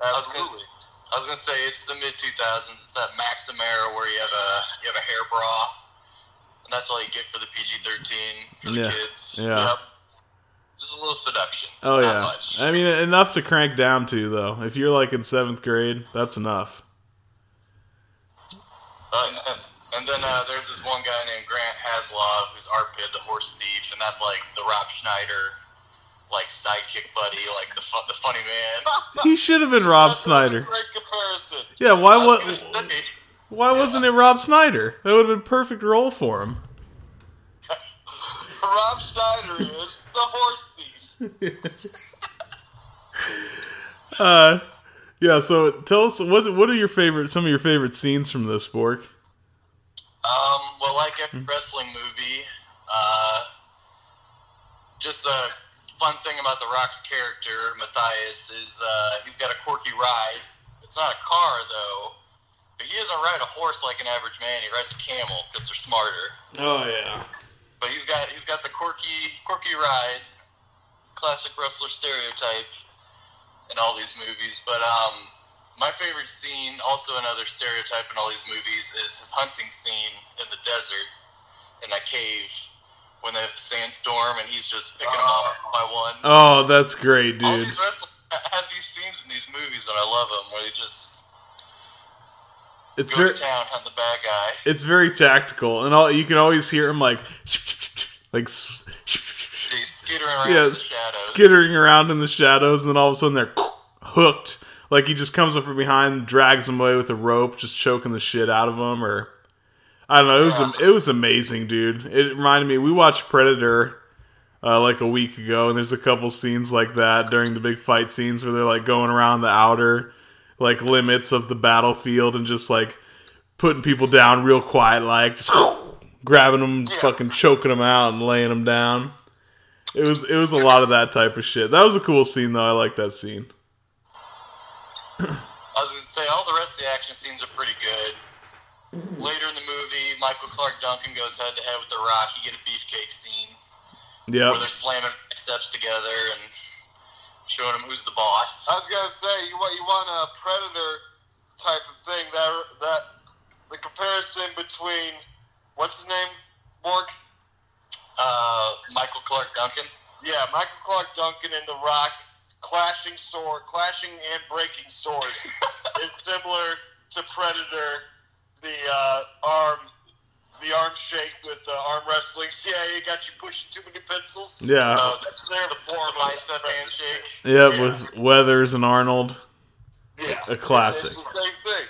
I was gonna, Absolutely. s- I was gonna say it's the mid 2000s. It's that Maxim era where you have a you have a hair bra, and that's all you get for the PG-13 for the Yeah. kids. Yeah. Yep. Just a little seduction. Oh Not yeah. much. I mean, enough to crank down to though. If you're like in seventh grade, that's enough. And, and then uh, there's this one guy named Grant Heslov who's Arpid, the horse thief, and that's like the Rob Schneider, like sidekick buddy, like the fu- the funny man. He should have been Rob That's Schneider. a great comparison. Yeah. Why was was gonna say, Why wasn't it Rob Schneider? That would have been perfect role for him. Rob Schneider is the horse thief. Uh, yeah. So tell us what what are your favorite some of your favorite scenes from this Bork? Um, well, like every Hmm. wrestling movie, uh, just a fun thing about The Rock's character, Matthias, is uh, he's got a quirky ride. It's not a car, though, but he doesn't ride a horse like an average man. He rides a camel because they're smarter. Oh yeah. But he's got he's got the quirky quirky ride, classic wrestler stereotype in all these movies. But um, my favorite scene, also another stereotype in all these movies, is his hunting scene in the desert in that cave when they have the sandstorm and he's just picking them off by one. Oh, that's great, dude. All dude. these wrestlers have these scenes in these movies, and I love them where they just It's go very to town on the bad guy. it's very tactical, and all you can always hear him like like skittering around yeah, in the shadows. skittering around in the shadows, and then all of a sudden they're hooked. Like he just comes up from behind, drags them away with a rope, just choking the shit out of them, or I don't know. It was it was amazing, dude. It reminded me. We watched Predator uh, like a week ago, and there's a couple scenes like that during the big fight scenes where they're like going around the outer like limits of the battlefield and just like putting people down real quiet, like just grabbing them, fucking choking them out, and laying them down. It was it was a lot of that type of shit. That was a cool scene though. I like that scene. I was gonna say all the rest of the action scenes are pretty good. Later in the movie, Michael Clarke Duncan goes head to head with The Rock. You get a beefcake scene Yep. where they're slamming steps together and showing him who's the boss. I was gonna say you want you want a predator type of thing. That that the comparison between what's his name, Bork? Uh, Michael Clarke Duncan. Yeah, Michael Clarke Duncan and The Rock clashing sword, clashing and breaking swords is similar to Predator. The uh, arm, the arm shake with uh, arm wrestling. CIA got you pushing too many pencils. Yeah. Uh, that's their the form bicep handshake. Yep, with Weathers and Arnold. Yeah. A classic. It's, it's the same thing.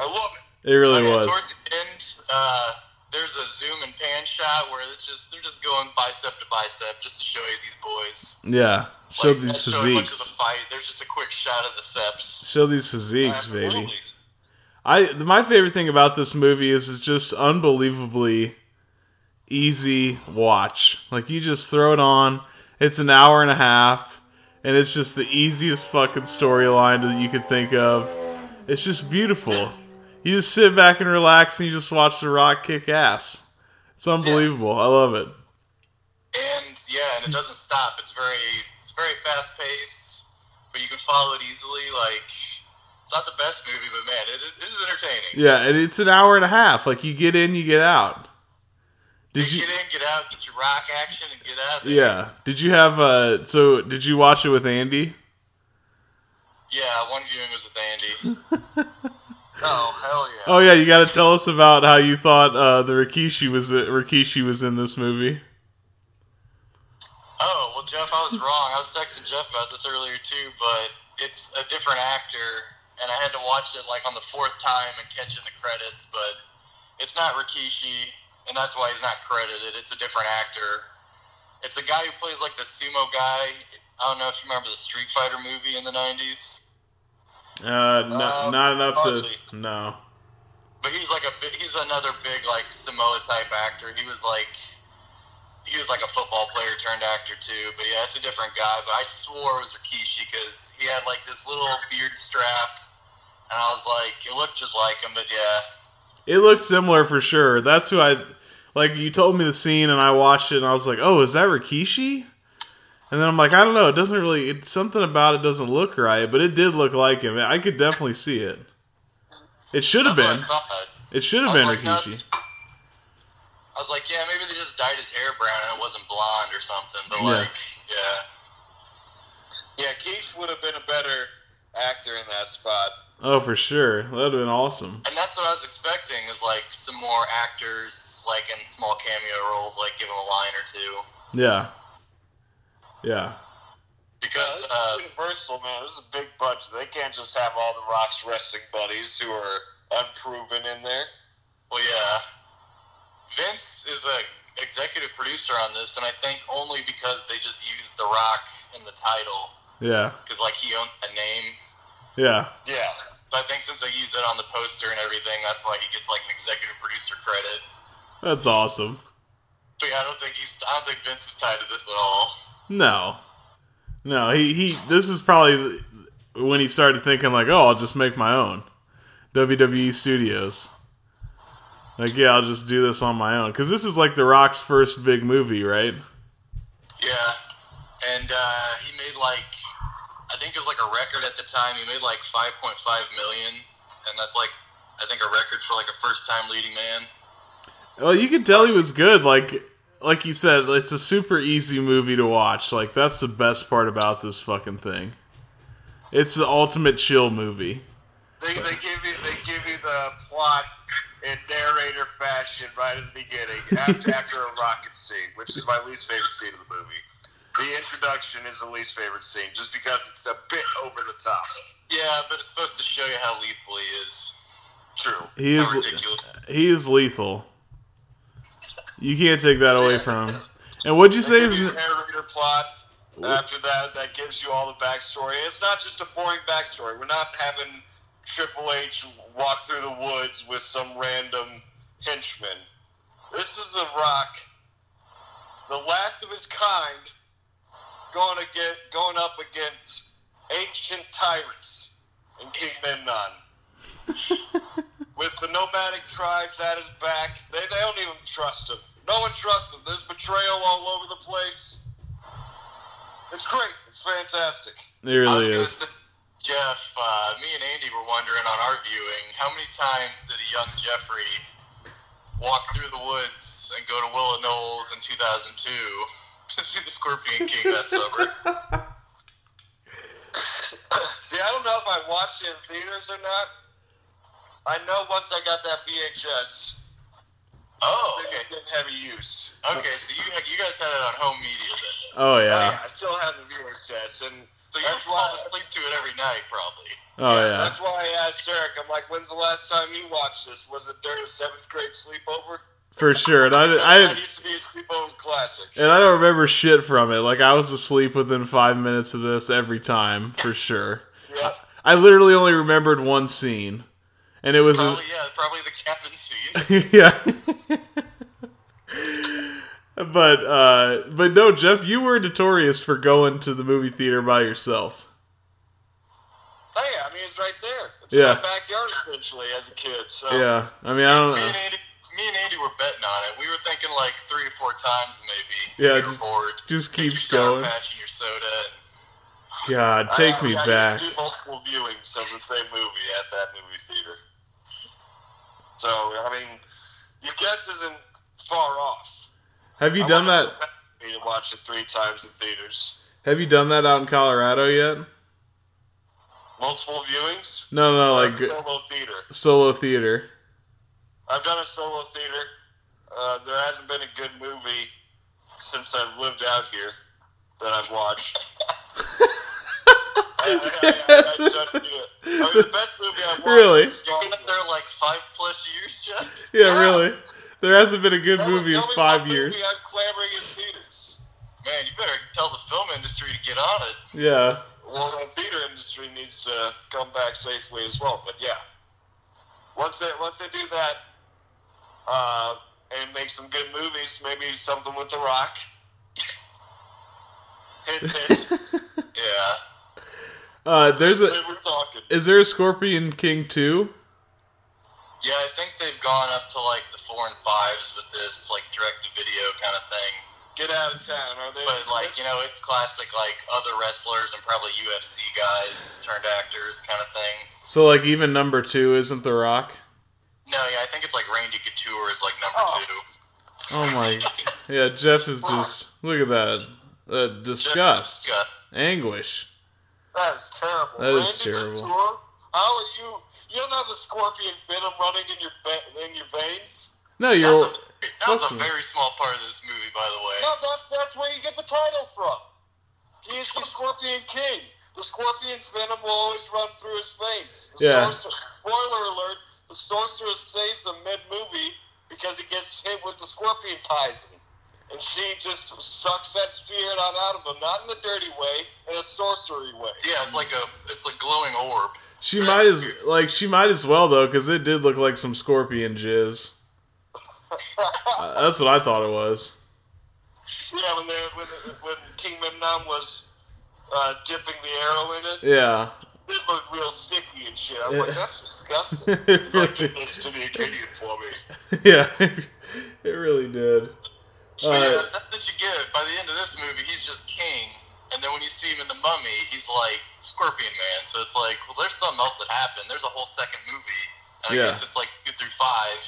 I love it. It really Oh, yeah, was. Towards the end, uh, there's a zoom and pan shot where it's just they're just going bicep to bicep just to show you these boys. Yeah. Show Like, these not showing much of physiques. the fight. There's just a quick shot of the seps. Show these physiques, baby. I my favorite thing about this movie is it's just unbelievably easy watch. Like you just throw it on. It's an hour and a half, and it's just the easiest fucking storyline that you could think of. It's just beautiful. You just sit back and relax, and you just watch The Rock kick ass. It's unbelievable. I love it. And yeah, and it doesn't stop. It's very it's very fast paced, but you can follow it easily. Like it's not the best movie, but man, it, is- it is entertaining. Yeah, and it's an hour and a half. Like you get in, you get out. Did you? Get in, get out, get your rock action, and get out. There. Yeah. Did you have uh so did you watch it with Andy? Yeah, one viewing was with Andy. oh hell yeah! Oh yeah, you got to tell us about how you thought uh the Rikishi was Rikishi was in this movie. Oh well, Jeff, I was wrong. I was texting Jeff about this earlier too, but it's a different actor, and I had to watch it like on the fourth time and catch in the credits. But it's not Rikishi, and that's why he's not credited. It's a different actor. It's a guy who plays like the sumo guy. I don't know if you remember the Street Fighter movie in the '90s. Uh, no, Uh, not enough hardly. to no. But he's like a he's another big like Samoa type actor. He was like he was like a football player turned actor too. But yeah, it's a different guy. But I swore it was Rikishi because he had like this little beard strap, and I was like, it looked just like him. But yeah, It looks similar for sure. That's who I like. You told me the scene, and I watched it, and I was like, "Oh, is that Rikishi?" And then I'm like, "I don't know. It doesn't really. It's something about it doesn't look right, but it did look like him. I could definitely see it. It should have been. It should have been like, no. Rikishi. I was like, yeah, maybe they just dyed his hair brown and it wasn't blonde or something. But Yeah. like, yeah, Yeah, Keith would have been a better actor in that spot. Oh, for sure. That'd have been awesome. and that's what I was expecting is like some more actors like in small cameo roles, like give him a line or two. Yeah. Yeah. Because Yeah, uh, Universal, man, this is a big budget. They can't just have all the Rock's wrestling buddies who are unproven in there. Well, yeah. Vince is a executive producer on this, and I think only because they just used The Rock in the title. Yeah. because like he owned a name. Yeah. Yeah. But I think since they use it on the poster and everything, that's why he gets like an executive producer credit. That's awesome. Yeah, I don't think he's. I don't think Vince is tied to this at all. No. No, he, he this is probably when he started thinking like, "Oh, I'll just make my own." WWE Studios. Like, yeah, I'll just do this on my own cuz this is like The Rock's first big movie, right? Yeah, and uh, he made like I think it was like a record at the time. He made like 5.5 million, and that's like I think a record for like a first time leading man. Well, you could tell he was good. Like, like you said, it's a super easy movie to watch. Like, that's the best part about this fucking thing. It's the ultimate chill movie. They, they give you they give you the plot in narrator fashion right at the beginning after, after a rocket scene, which is my least favorite scene of the movie. The introduction is the least favorite scene just because it's a bit over the top. Yeah, but it's supposed to show you how lethal he is. True. He is he is lethal. You can't take that away from him. And what'd you say? Is, you a narrator plot. After that, that gives you all the backstory. It's not just a boring backstory. We're not having Triple H walk through the woods with some random henchman. This is a Rock, the last of his kind, going to get going up against ancient tyrants in King Memnon. with the nomadic tribes at his back, they, they don't even trust him. No one trusts him. There's betrayal all over the place. It's great. It's fantastic. it really I was gonna is. say, Jeff, uh, me and Andy were wondering on our viewing how many times did a young Jeffrey walk through the woods and go to Willow Knolls in 2002 to see the Scorpion King that summer? See, I don't know if I watched it in theaters or not. I know once I got that VHS, Oh, okay. it's getting heavy use. Okay, so you you guys had it on home media then. Oh, oh yeah. I still have the VHS, and So you fall asleep to it every night, probably. Oh yeah. that's why I asked Eric. I'm like, "When's the last time you watched this? Was it during a seventh grade sleepover?" For sure. And I, That I used to be a sleepover classic. and I don't remember shit from it. Like I was asleep within five minutes of this every time, for sure. Yeah. I literally only remembered one scene, and it was Probably yeah, probably the cabin scene. yeah. but uh, but no, Jeff, you were notorious for going to the movie theater by yourself. Hey, I mean, it's right there. It's Yeah. my backyard essentially as a kid. So Yeah, I mean, I don't Me know. and Andy, me and Andy were betting on it. We were thinking like three or four times maybe. Yeah, just- bored. just keep going. patch your soda. God, take I, me I back. to do multiple viewings of the same movie at that movie theater. So I mean, your guess isn't far off. Have you I done that? Me to watch it three times in theaters. Have you done that out in Colorado yet? Multiple viewings. No, no, Or like solo theater. solo theater. I've done a solo theater. Uh, there hasn't been a good movie since I've lived out here that I've watched. the best movie I've watched Really? is Star Been up there like five plus years, Jeff. Yeah, really. There hasn't been a good movie in five years. Movie I'm clamoring in theaters. Man, you better tell the film industry to get on it. Yeah. Well, the theater industry needs to come back safely as well. But yeah, once they once they do that, uh, and make some good movies, maybe something with The Rock. Hint, hint. Yeah. Uh, there's a. Then we're talking. Is there a Scorpion King two? Yeah, I think they've gone up to like the four and fives with this like direct to video kind of thing. Get out of town, are they? But like you know, it's classic like other wrestlers and probably UFC guys turned actors kind of thing. So like even number two isn't The Rock. No, yeah, I think it's like Randy Couture is like number two. Oh my. Yeah, Jeff is just look at that. Uh, disgust, anguish. That is terrible. That is Randy terrible. Couture, how are you? You don't have the scorpion venom running in your ve- in your veins. No, you're. That was a Fuck me. very small part of this movie, by the way. No, that's that's where you get the title from. He is the Scorpion King. The scorpion's venom will always run through his veins. The Yeah. sorcerer- spoiler alert: the sorcerer saves him mid-movie because he gets hit with the scorpion poison, and she just sucks that spirit on out of him, not in the dirty way, in a sorcery way. Yeah, it's like a it's like glowing orb. She might as like she might as well though, because it did look like some scorpion jizz. Uh, that's what I thought it was. Yeah, when they, when when King Memnon was uh, dipping the arrow in it, Yeah. it looked real sticky and shit. I'm Yeah. like, that's disgusting. He's like, give this to the Akkadian for me. yeah, it really did. But Uh, yeah, that's what you get. By the end of this movie, he's just king, and then when you see him in the Mummy, he's like Scorpion Man. So it's like, well, there's something else that happened. There's a whole second movie, and I Yeah. guess it's like two through five,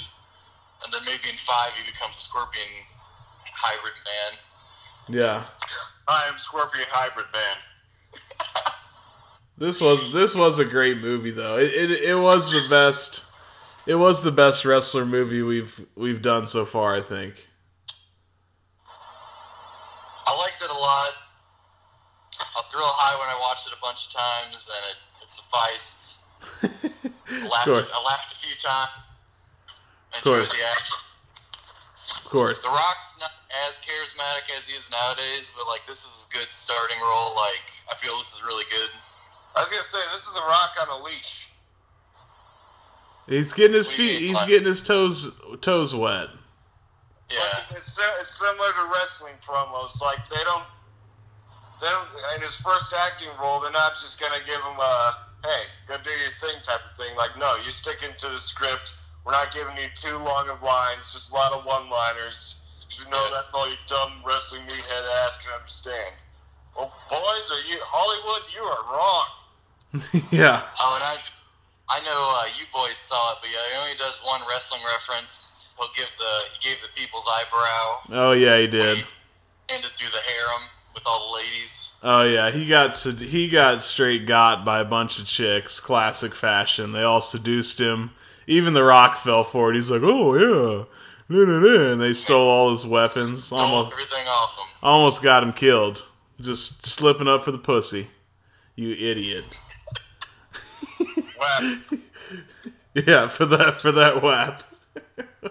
and then maybe in five he becomes a Scorpion hybrid man. yeah. I am Scorpion Hybrid Man. This was this was a great movie though. It, it it was the best. It was the best wrestler movie we've we've done so far. I think. I liked it a lot. I'll thrill high when I watched it a bunch of times, and it, it sufficed. I laughed, course. I laughed a few times. Of course. the action. Of course. The Rock's not as charismatic as he is nowadays, but like this is a good starting role. Like I feel this is really good. I was gonna say this is the Rock on a leash. He's getting his feet. He's getting his toes toes wet. Yeah. It's, it's similar to wrestling promos. Like they don't, they don't. In his first acting role, they're not just gonna give him a "Hey, go do your thing" type of thing. Like, no, you stick into the script. We're not giving you too long of lines, just a lot of one-liners. You know that's all you dumb wrestling meathead ass can understand. Well, boys, are you Hollywood? You are wrong. yeah. Oh, and I, I know uh, you boys saw it, but yeah, he only does one wrestling reference. He'll give the he gave the people's eyebrow, Oh yeah, he did. ended through the harem with all the ladies. Oh yeah, he got he got straight got by a bunch of chicks, classic fashion. They all seduced him. Even The Rock fell for it. He's like, "Oh yeah," nah, nah, nah," and they stole all his weapons. Almost Everything off him. almost got him killed. Just slipping up for the pussy. You idiot. yeah, for that for that whap. For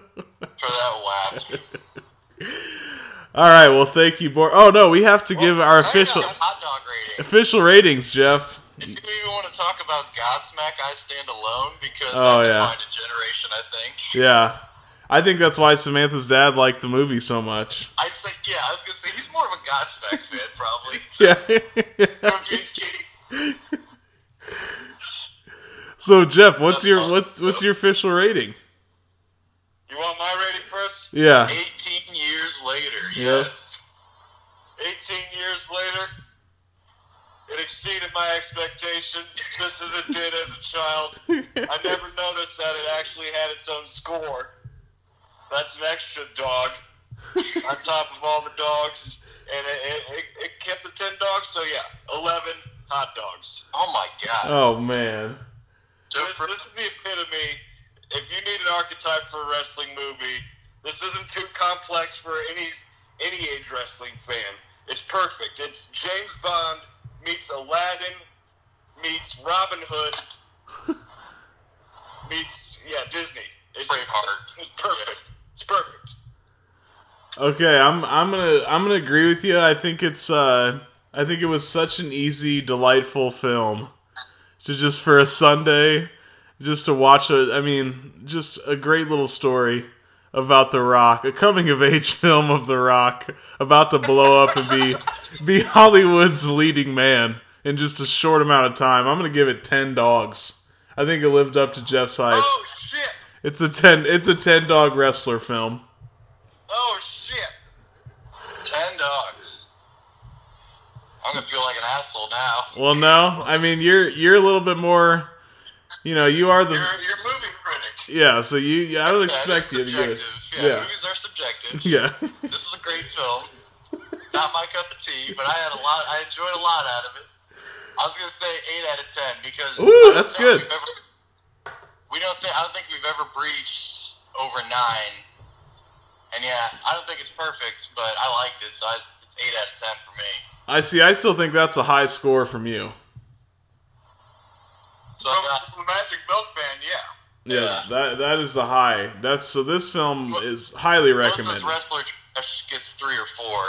that whap. All right, well, thank you, Bork. Oh no, we have to give our official hot dog rating. official ratings, Jeff. Do you even want to talk about Godsmack? I stand alone because Oh, yeah. generation. I think. Yeah, I think that's why Samantha's dad liked the movie so much. I think yeah. I was gonna say he's more of a Godsmack fan probably. Yeah. so Jeff, what's your what's what's your official rating? You want my rating first? Yeah. 18 years later. Yes. Yes. 18 years later, it exceeded my expectations, just as it did as a child. I never noticed that it actually had its own score. That's an extra dog on top of all the dogs, and it, it, it, it kept the 10 dogs, so yeah, 11 hot dogs. Oh my god. Oh man. This, this is the epitome. If you need an archetype for a wrestling movie, this isn't too complex for any any age wrestling fan. It's perfect. It's James Bond meets Aladdin meets Robin Hood meets yeah Disney. It's perfect. It's perfect. Okay, I'm I'm gonna I'm gonna agree with you. I think it's uh I think it was such an easy, delightful film to just for a Sunday, just to watch a. I mean, just a great little story about The Rock, a coming of age film of The Rock about to blow up and be be Hollywood's leading man in just a short amount of time. I'm gonna give it ten dogs. I think it lived up to Jeff's hype. Oh shit! It's a ten. It's a ten dog wrestler film. Oh shit! Ten dogs. I'm gonna feel now. Well, no, I mean you're you're a little bit more. You know, you are the. You're, you're movie critic. Yeah, so you. I don't expect you to give it. subjective. Yeah, Yeah. movies are subjective. Yeah. this is a great film. Not my cup of tea, but I had a lot. I enjoyed a lot out of it. I was gonna say eight out of ten because Ooh, that's good. ever- we don't think. I don't think we've ever breached over nine. And yeah, I don't think it's perfect, but I liked it, so I, it's eight out of ten for me. I see. I still think that's a high score from you. So I got From Magic Milk Man, yeah. Yeah, that that is a high. That's so. This film is highly most recommended. this wrestler trash gets three or four.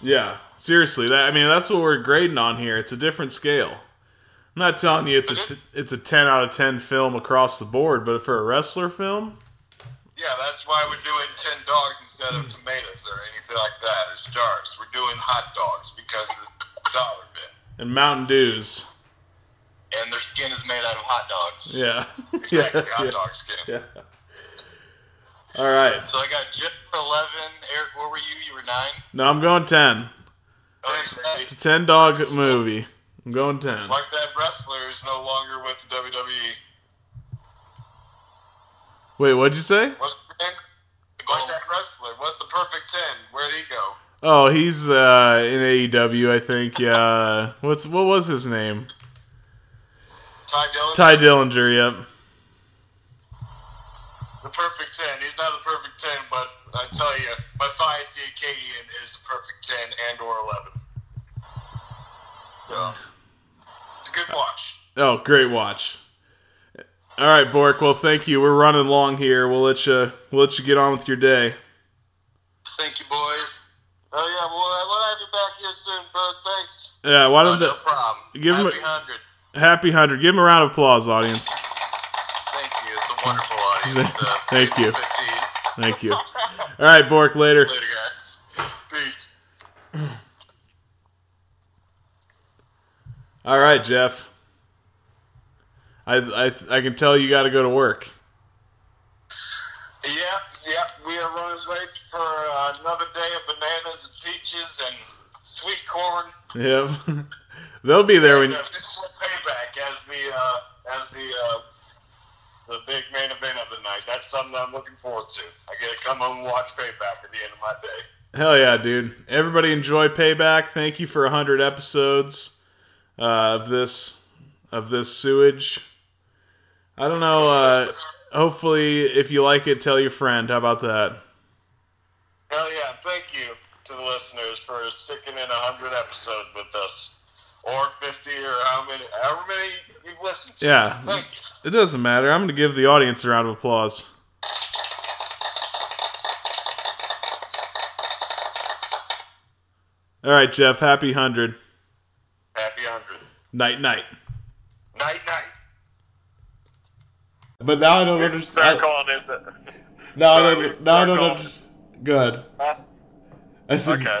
Yeah, seriously. That I mean, that's what we're grading on here. It's a different scale. I'm not telling you it's a t- it's a 10 out of 10 film across the board, but for a wrestler film, Yeah, that's why we're doing ten dogs instead of tomatoes or anything like that, or stars. We're doing hot dogs because of the dollar bin, and Mountain Dews. And their skin is made out of hot dogs. Yeah. Exactly, yeah, hot yeah, dog skin. Yeah. All right. So I got Jeff for eleven. Eric, where were you? You were nine. No, I'm going 10. Okay. It's a 10 dog movie. I'm going 10. Like that wrestler is no longer with the WWE. Wait, what'd you say? What's the name? That wrestler. What's the perfect ten? Where'd he go? Oh, he's uh, in AEW, I think. Yeah. What's what was his name? Ty Dillon. Tye Dillinger. Yep. The perfect ten. He's not the perfect ten, but I tell you, Mathayus the Akkadian is the perfect ten and or eleven. So it's a good watch. Oh, great watch. All right, Bork. Well, thank you. We're running long here. We'll let you we'll let you get on with your day. Thank you, boys. Oh yeah, well we'll have you back here soon, bud. Thanks. Yeah. Why don't oh, no the, problem. give him Happy a hundred. happy hundred? Give him a round of applause, audience. Thank you. It's a wonderful audience. The uh, Thank you. Thank you. All right, Bork. Later. Later, guys. Peace. All right, Jeff. I I I can tell you got to go to work. Yep, yep. We are running late for uh, another day of bananas and peaches and sweet corn. Yep. They'll be there when And, uh, this payback as the uh, as the uh, the big main event of the night. That's something I'm looking forward to. I get to come home and watch payback at the end of my day. Hell yeah, dude. Everybody enjoy Payback. Thank you for 100 episodes uh, of this of this sewage. I don't know uh, hopefully if you like it tell your friend. How about that? Hell yeah! Thank you to the listeners for sticking in hundred episodes with us, or fifty, or how many, however many you've listened to. Yeah. It doesn't matter. I'm going to give the audience a round of applause. All right, Jeff. Happy 100. Happy hundred. Night night. Night night. But now I don't understand. Start calling in. The, No, I don't. No, I don't understand. Good. I said, okay.